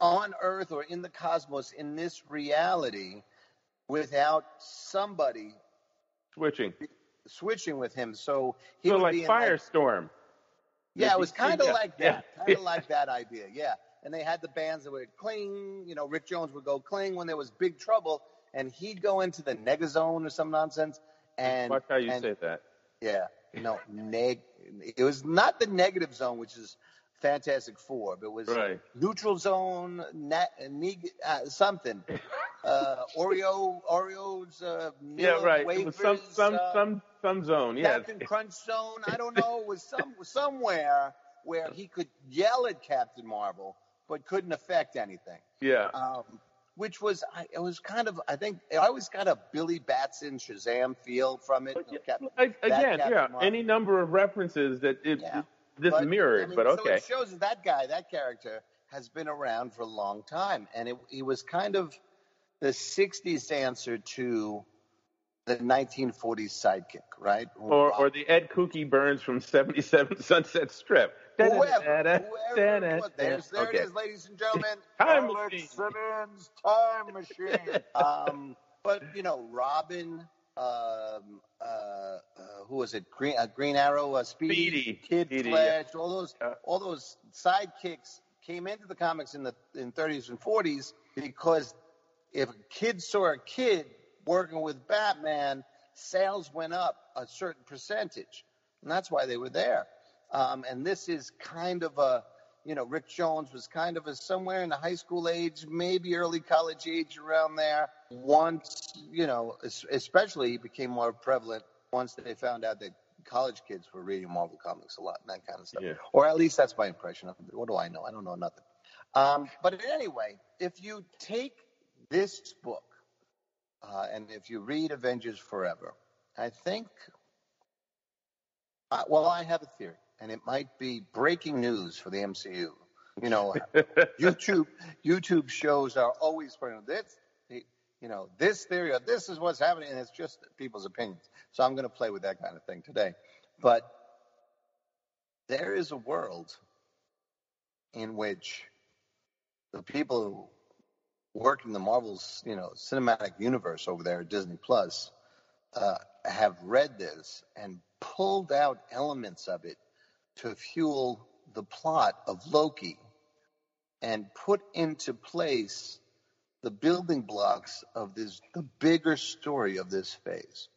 on Earth or in the cosmos in this reality without somebody Switching. Switching with him. So he So would like be in like- Firestorm. yeah, it was kind of Yeah, like yeah, that. Kind of like that idea. Yeah. And they had the bands that would cling. You know, Rick Jones would go cling when there was big trouble, and he'd go into the negazone or some nonsense. And Watch how you and, say that. Yeah, no, neg. It was not the negative zone, which is Fantastic Four, but it was Right. neutral zone, na- neg- uh, something. Uh, Oreo, Oreos, uh, Yeah, right. Wafers, it was some some uh, some some zone. Yeah. Captain Crunch Zone. I don't know. It was some somewhere where he could yell at Captain Marvel, but couldn't affect anything. Yeah. Um, which was, I, it was kind of, I think, I always got a Billy Batson Shazam feel from it. But like, again, yeah. Marvel. Any number of references that it, Yeah. This But, mirrored, I mean, but So okay. it shows that that guy, that character, has been around for a long time, and it, he was kind of the '60s answer to the 1940s sidekick, right? Or or the Edd Kookie Byrnes from '77 Sunset Strip. whoever, whoever There's, there Okay. it is, ladies and gentlemen. Time Alex machine. Simmons, time machine. um, but you know, Robin. Um, uh, uh, who was it? Green, uh, Green Arrow, uh, Speedy, Speedy. Kid Speedy, Flash, all those, Yeah. all those sidekicks came into the comics in the in 30s and 40s because if a kid saw a kid working with Batman, sales went up a certain percentage, and that's why they were there. Um, and this is kind of a, you know, Rick Jones was kind of a somewhere in the high school age, maybe early college age, around there. Once, you know, especially he became more prevalent once they found out that college kids were reading Marvel comics a lot and that kind of stuff. Yeah. Or at least that's my impression of it. What do I know? I don't know nothing. Um, but anyway, if you take this book uh, and if you read Avengers Forever, I think, uh, well, I have a theory, and it might be breaking news for the MCU. You know, YouTube YouTube shows are always putting this, you know, this theory or this is what's happening, and it's just people's opinions. So I'm going to play with that kind of thing today. But there is a world in which the people who work in the Marvel's, you know, cinematic universe over there at Disney Plus uh, have read this and pulled out elements of it to fuel the plot of Loki and put into place the building blocks of this the bigger story of this phase.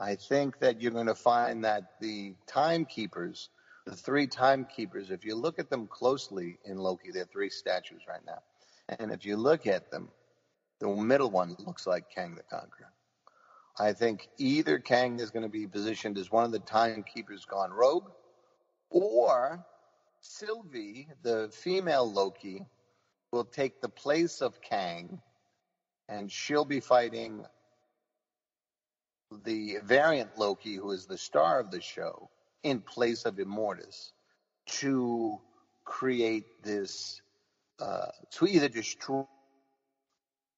I think that you're going to find that the timekeepers, the three timekeepers, if you look at them closely in Loki, they're three statues right now. And if you look at them, the middle one looks like Kang the Conqueror. I think either Kang is going to be positioned as one of the timekeepers gone rogue, or Sylvie, the female Loki, will take the place of Kang, and she'll be fighting the variant Loki, who is the star of the show, in place of Immortus, to create this, uh, to either destroy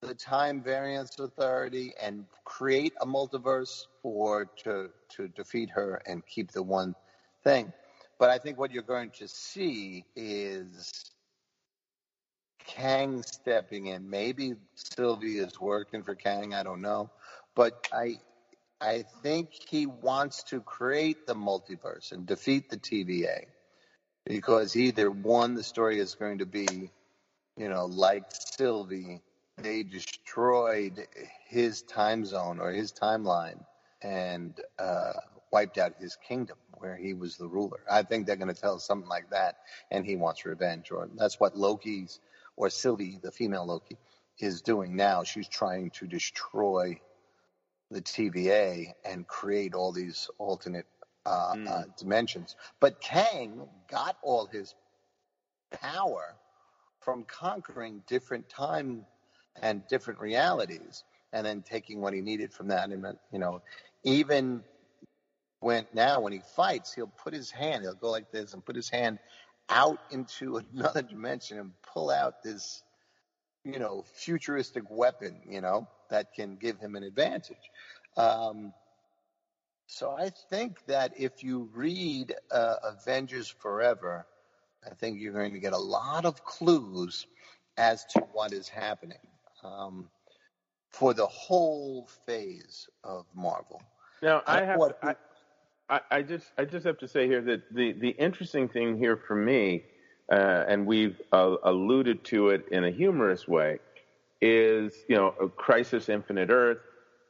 the Time Variance Authority and create a multiverse or to to defeat her and keep the one thing. But I think what you're going to see is Kang stepping in. Maybe Sylvie is working for Kang. I don't know, but I I think he wants to create the multiverse and defeat the TVA because either one, the story is going to be, you know, like Sylvie, they destroyed his time zone or his timeline and uh, wiped out his kingdom where he was the ruler. I think they're going to tell something like that, and he wants revenge, or that's what Loki's or Sylvie, the female Loki, is doing now. She's trying to destroy the TVA and create all these alternate uh, mm. uh, dimensions. But Kang got all his power from conquering different time and different realities, and then taking what he needed from that. And you know, even when now when he fights, he'll put his hand, he'll go like this and put his hand out into another dimension and pull out this, you know, futuristic weapon, you know, that can give him an advantage. Um, so I think that if you read uh, Avengers Forever, I think you're going to get a lot of clues as to what is happening um, for the whole phase of Marvel. Now I have. What, I, I, I, just I just have to say here that the, the interesting thing here for me, uh, and we've uh, alluded to it in a humorous way, is you know Crisis Infinite Earth,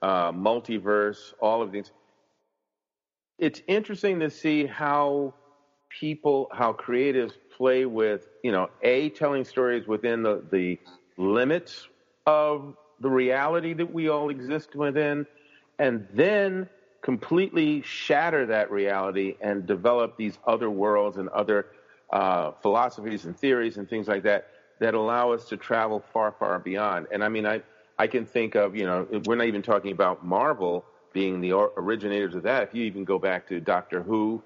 uh, multiverse, all of these. It's interesting to see how people, how creatives play with you know a telling stories within the the limits of the reality that we all exist within, and then completely shatter that reality and develop these other worlds and other uh, philosophies and theories and things like that that allow us to travel far, far beyond. And I mean, I, I can think of, you know, we're not even talking about Marvel being the originators of that. If you even go back to Doctor Who,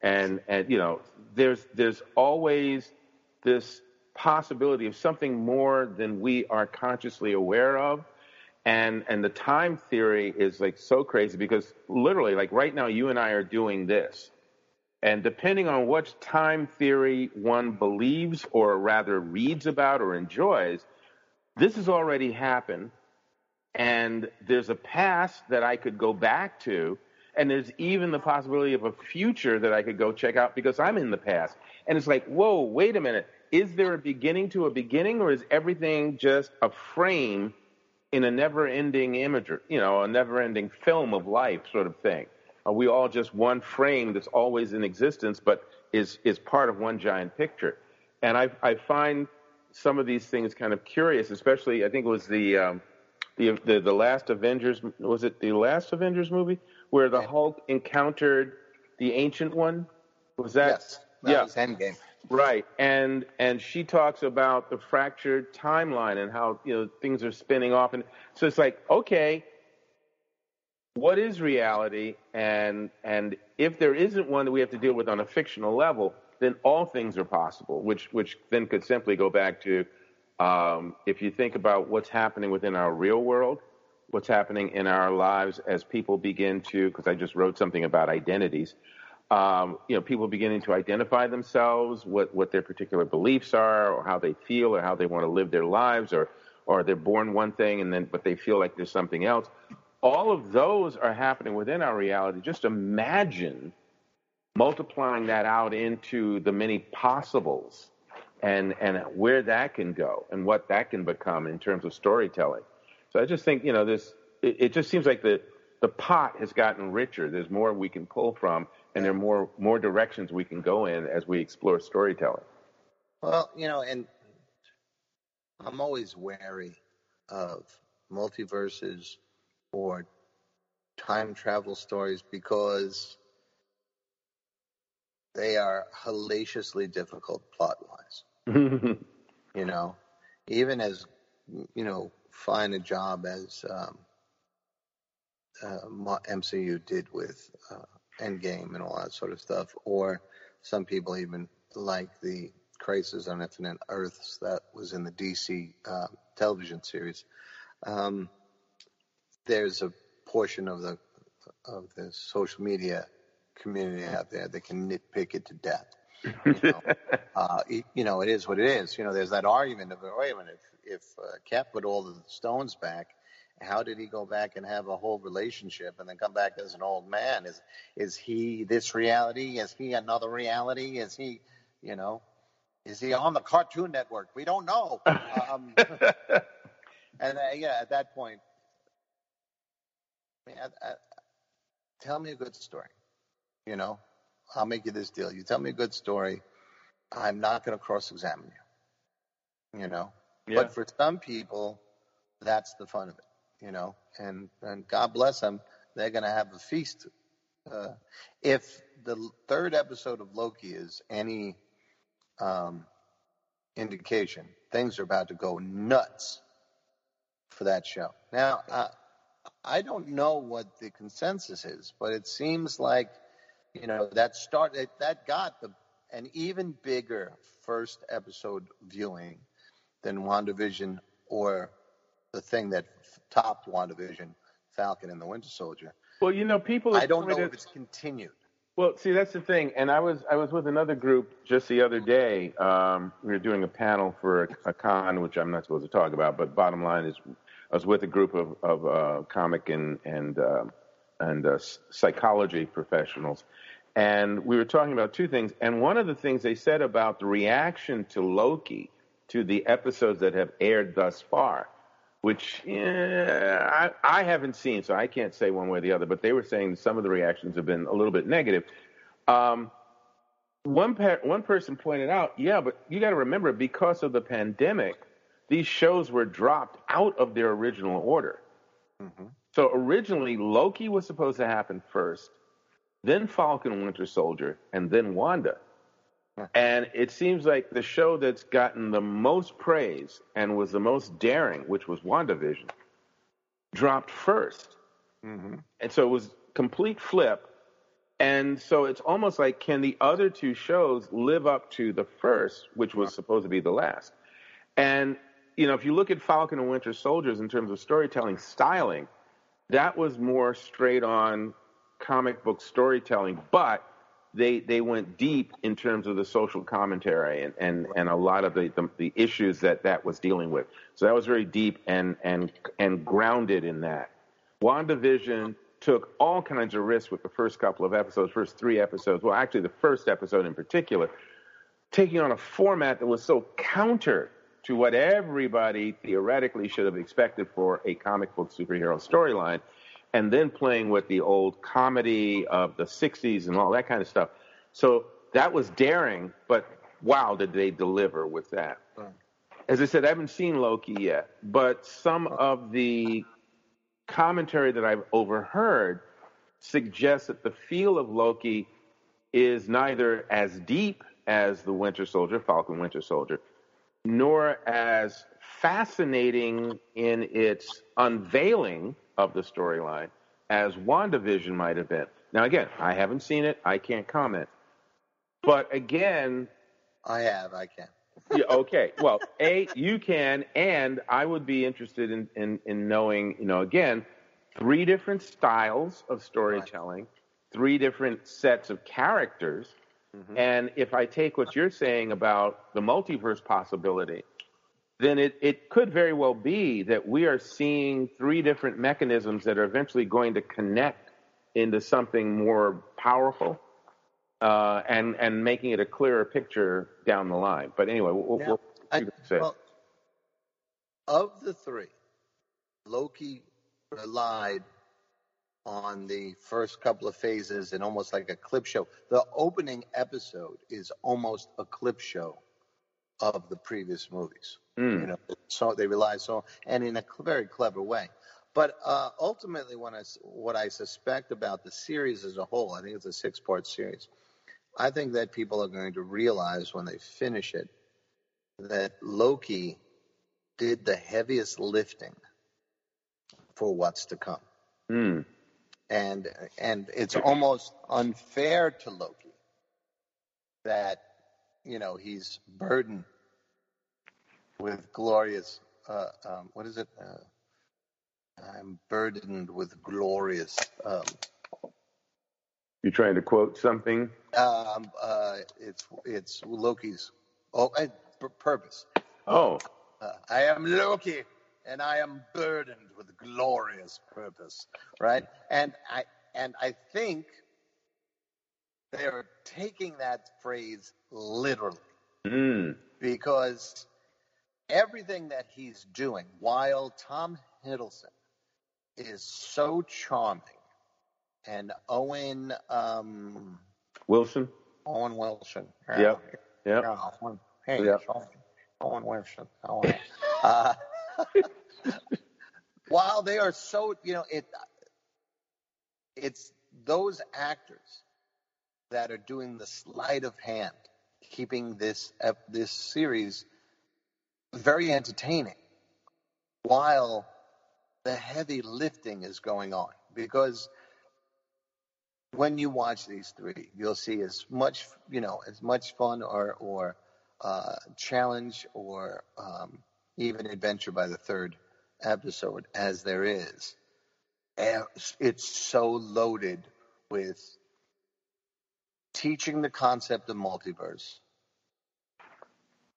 and and you know, there's there's always this possibility of something more than we are consciously aware of and and the time theory is like so crazy because literally like right now you and I are doing this. And depending on what time theory one believes or rather reads about or enjoys this has already happened. And there's a past that I could go back to. And there's even the possibility of a future that I could go check out because I'm in the past. And it's like whoa wait a minute. Is there a beginning to a beginning or is everything just a frame in a never-ending imagery, you know, a never-ending film of life sort of thing? Are we all just one frame that's always in existence, but is is part of one giant picture? And I I find some of these things kind of curious, especially I think it was the um, the, the the last Avengers was it the last Avengers movie where the Hulk encountered the Ancient One? Was that? Yes, that yeah. was Endgame. Right, and and she talks about the fractured timeline and how you know things are spinning off, and so it's like, okay, what is reality, and and if there isn't one that we have to deal with on a fictional level, then all things are possible, which which then could simply go back to um, if you think about what's happening within our real world, what's happening in our lives as people begin to, because I just wrote something about identities um, you know, people beginning to identify themselves, what, what their particular beliefs are, or how they feel, or how they want to live their lives, or, or they're born one thing and then, but they feel like there's something else. All of those are happening within our reality. Just imagine multiplying that out into the many possibles and, and where that can go and what that can become in terms of storytelling. So I just think, you know, this, it, it just seems like the, the pot has gotten richer. There's more we can pull from and there are more more directions we can go in as we explore storytelling. Well, you know, and I'm always wary of multiverses or time travel stories because they are hellaciously difficult plot wise. you know, even as you know, find a job as um, uh, MCU did with uh, Endgame and all that sort of stuff, or some people even like the Crisis on Infinite Earths that was in the DC uh, television series. Um, there's a portion of the of the social media community out there that can nitpick it to death. You know, uh, it, you know, it is what it is. You know, there's that argument of wait a minute, if, if uh, Cap put all the stones back, how did he go back and have a whole relationship and then come back as an old man? Is is he this reality? Is he another reality? Is he, you know, is he on the Cartoon Network? We don't know. Um, and uh, yeah, at that point, I mean, I, I, tell me a good story. You know, I'll make you this deal. You tell me a good story. I'm not going to cross-examine you. You know, Yeah. but for some people, that's the fun of it. You know, and and God bless them, they're going to have a feast. Uh, if the third episode of Loki is any um, indication, things are about to go nuts for that show. Now, uh, I don't know what the consensus is, but it seems like you know that start that, that got the an even bigger first episode viewing than WandaVision or the thing that topped WandaVision, Falcon and the Winter Soldier. Well, you know, people. I don't know if it's continued. Well, see, that's the thing. And I was I was with another group just the other day. Um, we were doing a panel for a, a con, which I'm not supposed to talk about. But bottom line is, I was with a group of of uh, comic and and uh, and uh, psychology professionals, and we were talking about two things. And one of the things they said about the reaction to Loki, to the episodes that have aired thus far, which yeah, I, I haven't seen, so I can't say one way or the other. But they were saying some of the reactions have been a little bit negative. Um, one pa- one person pointed out, yeah, but you got to remember, because of the pandemic, these shows were dropped out of their original order. So originally, Loki was supposed to happen first, then Falcon Winter Soldier, and then Wanda. And it seems like the show that's gotten the most praise and was the most daring, which was WandaVision, dropped 1st mm-hmm. And so it was complete flip. And so it's almost like can the other two shows live up to the first, which was supposed to be the last? And you know, if you look at Falcon and Winter Soldiers in terms of storytelling styling, that was more straight on comic book storytelling, but they they went deep in terms of the social commentary and, and, and a lot of the, the, the issues that that was dealing with. So that was very deep and and and grounded in that. WandaVision took all kinds of risks with the first couple of episodes, first three episodes. Well, actually, the first episode in particular, taking on a format that was so counter to what everybody theoretically should have expected for a comic book superhero storyline, and then playing with the old comedy of the 60s and all that kind of stuff. So that was daring, but wow, did they deliver with that. As I said, I haven't seen Loki yet, but some of the commentary that I've overheard suggests that the feel of Loki is neither as deep as the Winter Soldier, Falcon Winter Soldier, nor as fascinating in its unveiling of the storyline as WandaVision might have been. Now, again, I haven't seen it. I can't comment. But again, I have, I can. yeah, okay. Well, A, you can, and I would be interested in, in, in knowing, you know, again, three different styles of storytelling, three different sets of characters. Mm-hmm. And if I take what you're saying about the multiverse possibility, then it, it could very well be that we are seeing three different mechanisms that are eventually going to connect into something more powerful uh, and and making it a clearer picture down the line. But anyway, we'll, Now, we'll I, you can say. well, of the three, Loki relied on the first couple of phases and almost like a clip show. The opening episode is almost a clip show of the previous movies. Mm. You know, so they rely so and in a cl- very clever way. But uh, ultimately, when I, what I suspect about the series as a whole, I think it's a six-part series. I think that people are going to realize when they finish it that Loki did the heaviest lifting for what's to come. Mm. And and it's almost unfair to Loki that you know he's burdened with glorious uh, um, what is it uh, I'm burdened with glorious. Um, You're trying to quote something? um, uh, it's it's Loki's. Oh, uh, purpose. Oh, Uh, I am Loki, and I am burdened with glorious purpose. Right, and I and I think they are taking that phrase literally mm. because everything that he's doing, while Tom Hiddleston is so charming, and Owen um, Wilson? Owen Wilson, Yep. Yep. yeah, Owen, hey, Yep. Owen, Owen Wilson, Owen. uh, while they are so, you know, it, it's those actors that are doing the sleight of hand, keeping this ep- this series very entertaining, while the heavy lifting is going on. Because when you watch these three, you'll see as much, you know, as much fun or or uh, challenge or um, even adventure by the third episode as there is. It's so loaded with teaching the concept of multiverse,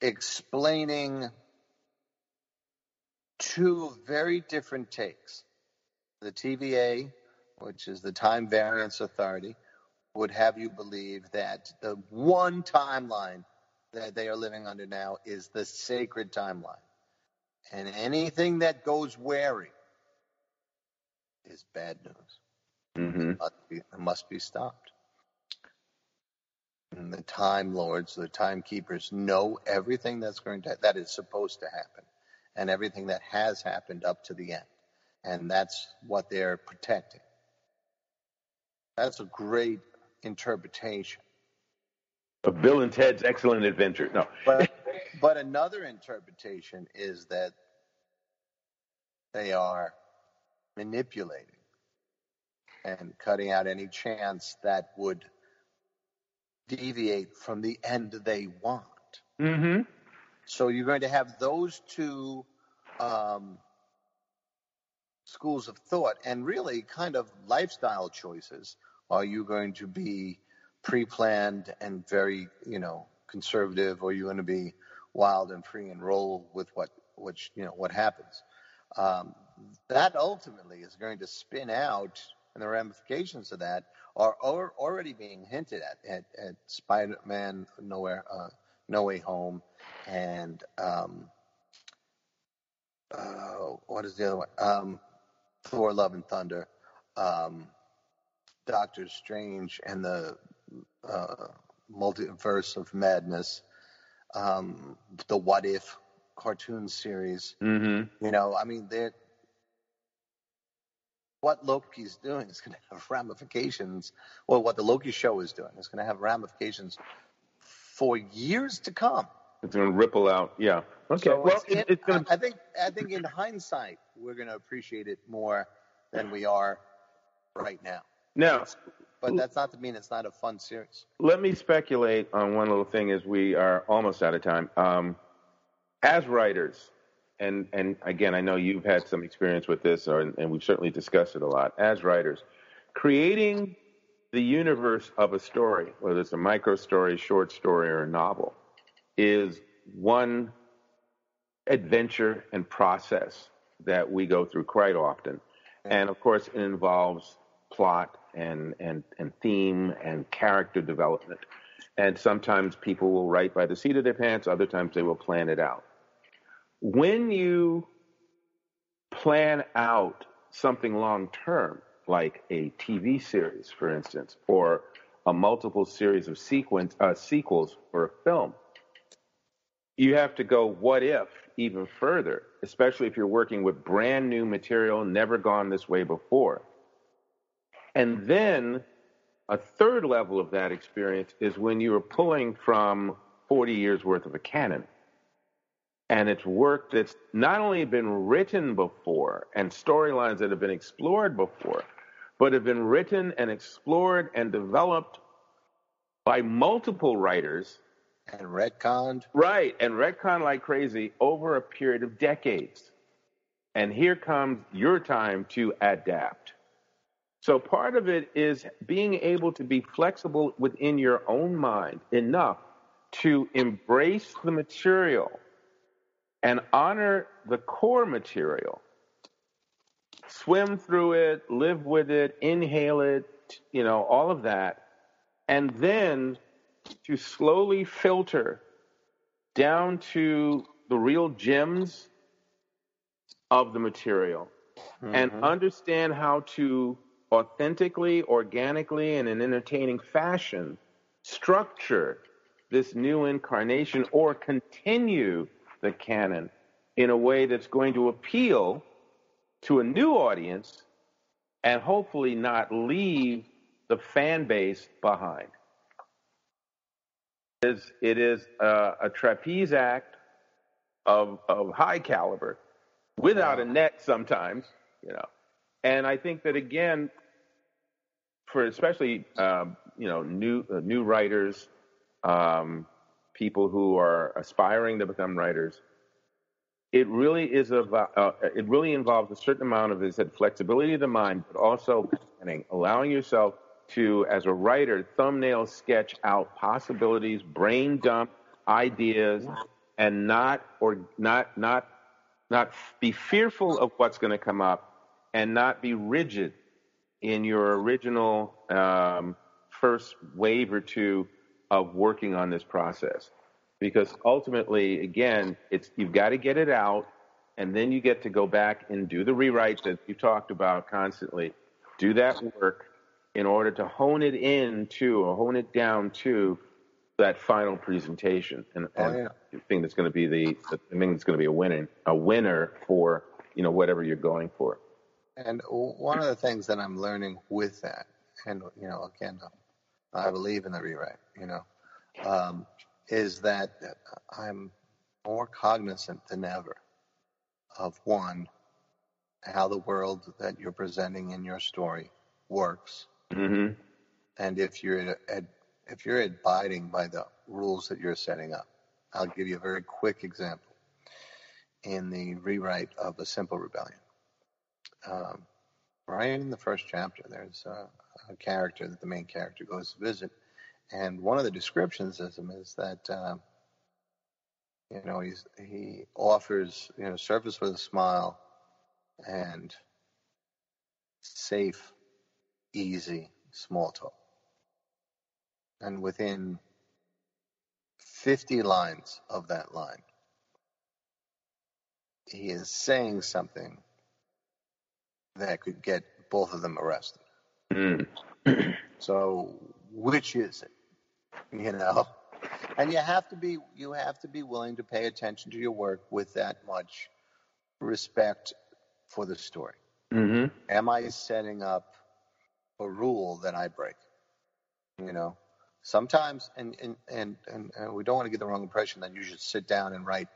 explaining two very different takes. The TVA, which is the Time Variance Authority, would have you believe that the one timeline that they are living under now is the sacred timeline. And anything that goes wary is bad news. hmm Must be, it must be stopped. And the Time Lords, the Timekeepers, know everything that's going to that is supposed to happen, and everything that has happened up to the end, and that's what they're protecting. That's a great interpretation. Of Bill and Ted's Excellent Adventure. No. But but another interpretation is that they are manipulating and cutting out any chance that would deviate from the end they want. hmm So you're going to have those two um, schools of thought and really kind of lifestyle choices. Are you going to be pre-planned and very, you know, conservative, or are you going to be wild and free and roll with what, which, you know, what happens? Um, that ultimately is going to spin out, and the ramifications of that are al- already being hinted at at, at Spider-Man Nowhere, uh, No Way Home, and um, uh, what is the other one? Um, Thor: Love and Thunder, um, Doctor Strange, and the uh, Multiverse of Madness, um, the What If cartoon series. hmm You know, I mean, they're what Loki's doing is going to have ramifications. Well, what the Loki show is doing is going to have ramifications for years to come. It's going to ripple out. Yeah. Okay. So well, it's, it, it- it's. I I think I think in hindsight we're going to appreciate it more than we are right now. Now, But that's not to mean it's not a fun series. let me speculate on one little thing as we are almost out of time. Um, as writers, and, and again, I know you've had some experience with this, or, and we've certainly discussed it a lot. As writers, creating the universe of a story, whether it's a micro story, short story, or a novel, is one adventure and process that we go through quite often. And of course, it involves plot and, and, and theme and character development. And sometimes people will write by the seat of their pants, other times they will plan it out. When you plan out something long term, like a TV series, for instance, or a multiple series of sequence, uh, sequels for a film, you have to go what if even further, especially if you're working with brand new material, never gone this way before. And then a third level of that experience is when you are pulling from 40 years worth of a canon. And it's work that's not only been written before and storylines that have been explored before, but have been written and explored and developed by multiple writers And retconned. Right, and retcon like crazy over a period of decades. And here comes your time to adapt. So part of it is being able to be flexible within your own mind enough to embrace the material and honor the core material. Swim through it, live with it, inhale it, you know, all of that. And then to slowly filter down to the real gems of the material mm-hmm. and understand how to authentically, organically, and in an entertaining fashion structure this new incarnation or continue the canon in a way that's going to appeal to a new audience and hopefully not leave the fan base behind. It is, it is a, a trapeze act of, of high caliber without a net sometimes, you know. And I think that again, for especially um, you know new uh, new writers, um, people who are aspiring to become writers, it really is a uh, it really involves a certain amount of is that flexibility of the mind, but also planning, allowing yourself to, as a writer, thumbnail sketch out possibilities, brain dump ideas, and not or not not not be fearful of what's going to come up, and not be rigid in your original um, first wave or two of working on this process because ultimately again it's you've got to get it out and then you get to go back and do the rewrites that you talked about constantly do that work in order to hone it in to or hone it down to that final presentation and, oh, and yeah. the thing that's going to be the, the thing that's going to be a winning a winner for you know whatever you're going for and one of the things that i'm learning with that and you know again I believe in the rewrite, you know, um, is that I'm more cognizant than ever of one, how the world that you're presenting in your story works, mm-hmm. and if you're ad, if you're abiding by the rules that you're setting up. I'll give you a very quick example. In the rewrite of A Simple Rebellion, um, right in the first chapter, there's a, a character that the main character goes to visit. And one of the descriptions of him is that, uh, you know, he's, he offers, you know, service with a smile and safe, easy small talk. And within 50 lines of that line, he is saying something that could get both of them arrested. Mm. so which is it? You know? And you have to be you have to be willing to pay attention to your work with that much respect for the story. Mm-hmm. Am I setting up a rule that I break? You know, sometimes, and and and, and, and we don't want to get the wrong impression that you should sit down and write,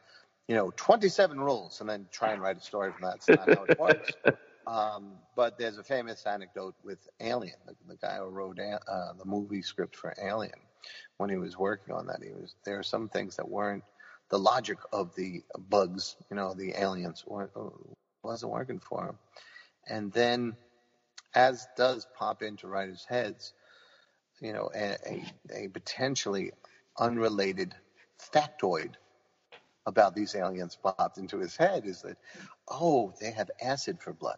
you know, 27 rules and then try and write a story from that. That's not how it works. Um, but there's a famous anecdote with Alien, the, the guy who wrote uh, the movie script for Alien. When he was working on that, he was there are some things that weren't the logic of the bugs, you know, the aliens wasn't working for him. And then, as does pop into writers' heads, you know, a, a, a potentially unrelated factoid about these aliens popped into his head is that, oh, they have acid for blood.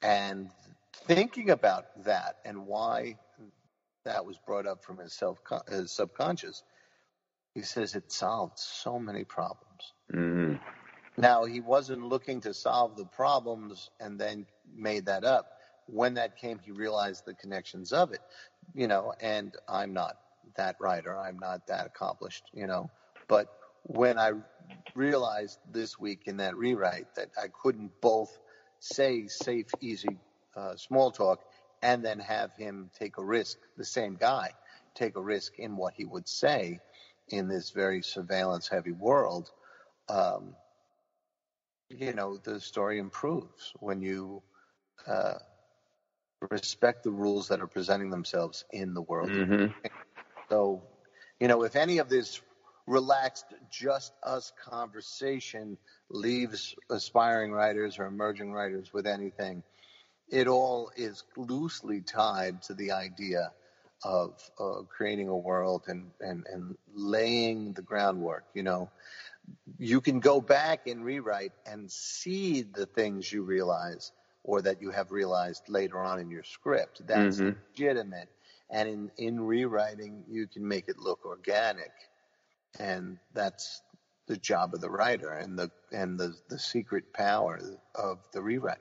And thinking about that and why that was brought up from his self his subconscious, he says it solved so many problems. Mm-hmm. Now he wasn't looking to solve the problems and then made that up. When that came, he realized the connections of it, you know. And I'm not that writer. I'm not that accomplished, you know. But when I realized this week in that rewrite that I couldn't both say safe, easy uh, small talk, and then have him take a risk, the same guy, take a risk in what he would say in this very surveillance heavy world, um, you know, the story improves when you uh, respect the rules that are presenting themselves in the world. Mm-hmm. So, you know, if any of this relaxed, just us conversation leaves aspiring writers or emerging writers with anything. It all is loosely tied to the idea of uh, creating a world and, and, and laying the groundwork. You know, you can go back and rewrite and see the things you realize or that you have realized later on in your script. That's Mhm. legitimate. And in, in rewriting, you can make it look organic. And that's the job of the writer and the, and the, the secret power of the rewrite.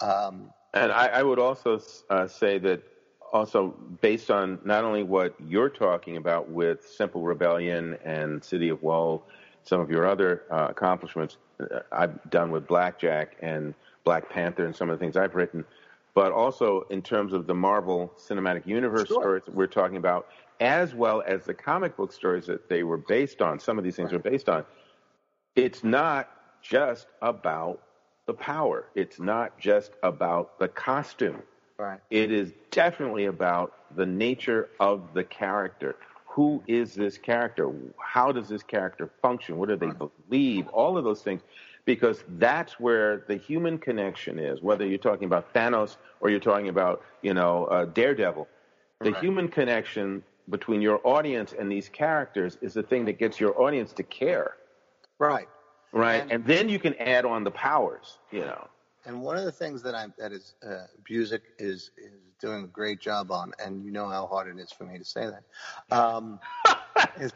Um, And I, I would also uh, say that also based on not only what you're talking about with Simple Rebellion and City of Woe, some of your other uh, accomplishments uh, I've done with Blackjack and Black Panther and some of the things I've written, but also in terms of the Marvel Cinematic Universe Sure. stories we're talking about, as well as the comic book stories that they were based on. Some of these things Right. are based on. It's not just about the power. It's not just about the costume. right. It is definitely about the nature of the character. Who is this character? How does this character function? What do they believe? All of those things. Because that's where the human connection is, whether you're talking about Thanos or you're talking about, you know, uh, Daredevil. The Right. human connection between your audience and these characters is the thing that gets your audience to care, Right. Right? And- And, then you can add on the powers, you know. And one of the things that I'm that is uh, Busiek is is doing a great job on, and you know how hard it is for me to say that, um, is,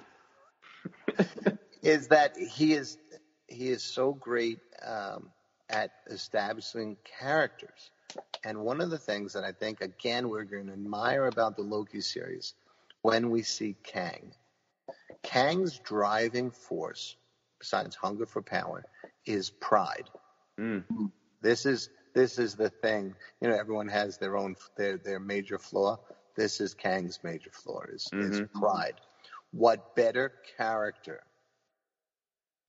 is that he is he is so great um, at establishing characters. And one of the things that I think again we're going to admire about the Loki series when we see Kang, Kang's driving force, besides hunger for power, is pride. Mm. This is this is the thing. You know, everyone has their own their their major flaw. This is Kang's major flaw is, is Mhm. pride. What better character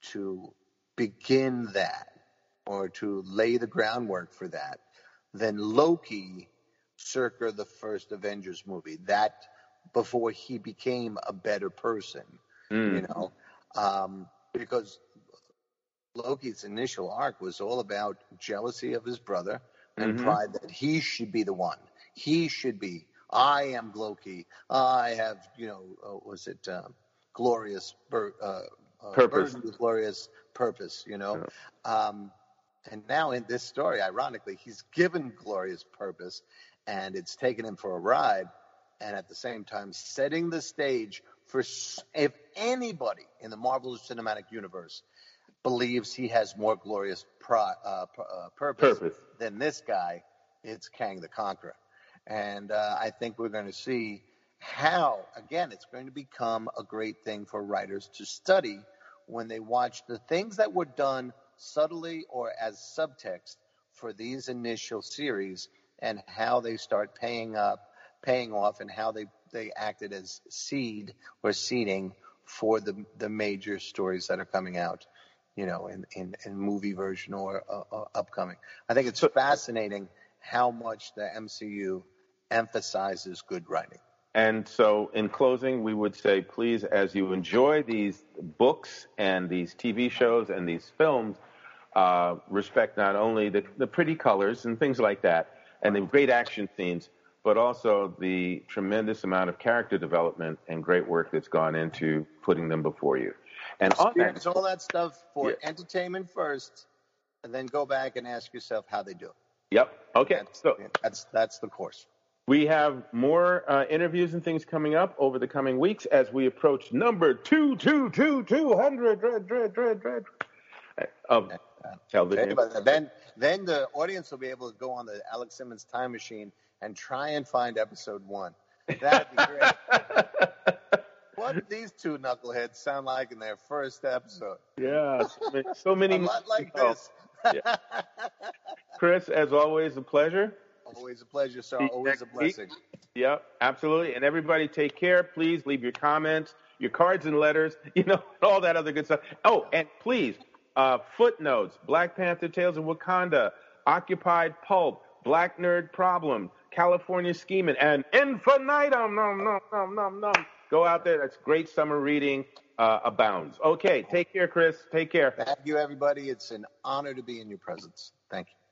to begin that or to lay the groundwork for that than Loki circa the first Avengers movie. That before he became a better person Mm. you know, um, because Loki's initial arc was all about jealousy of his brother and Mhm. pride that he should be the one. He should be. I am Loki. I have, you know, uh, was it um, glorious bur- uh, uh, Purpose. glorious purpose? You know, um, and now in this story, ironically, he's given glorious purpose, and it's taken him for a ride, and at the same time setting the stage for if anybody in the Marvel Cinematic Universe believes he has more glorious pri- uh, uh, purpose, Purpose. than this guy, it's Kang the Conqueror. And uh, I think we're going to see how, again, it's going to become a great thing for writers to study when they watch the things that were done subtly or as subtext for these initial series and how they start paying up, paying off, and how they, they acted as seed or seeding for the the major stories that are coming out, you know, in in, in movie version or uh, uh, upcoming. I think it's fascinating how much the MCU emphasizes good writing. And so, in closing, we would say, please, as you enjoy these books and these TV shows and these films, uh, respect not only the, the pretty colors and things like that, and the great action scenes, but also the tremendous amount of character development and great work that's gone into putting them before you. And Experience all that stuff for Yeah. entertainment first, and then go back and ask yourself how they do it. yep, okay. That's, So that's that's the course. We have more uh, interviews and things coming up over the coming weeks as we approach number two, two, two, two hundred, dread, dread, dread, dread, of television. Okay, then then the audience will be able to go on the Alex Simmons time machine and try and find episode one. That'd be great. what these two knuckleheads sound like in their first episode. yeah, so many, A lot like oh, this. Yeah. Chris, as always, a pleasure. Always a pleasure, sir. See Always a next week. blessing. Yep, absolutely. And everybody take care. Please leave your comments, your cards and letters, you know, all that other good stuff. Oh, and please, uh, footnotes, Black Panther Tales of Wakanda, Occupied Pulp, Black Nerd Problem, California Scheming, and Infinitum. Nom, nom, nom, nom, nom. Go out there. That's great summer reading uh, abounds. Okay, take care, Chris. Take care. Thank you, everybody. It's an honor to be in your presence. Thank you.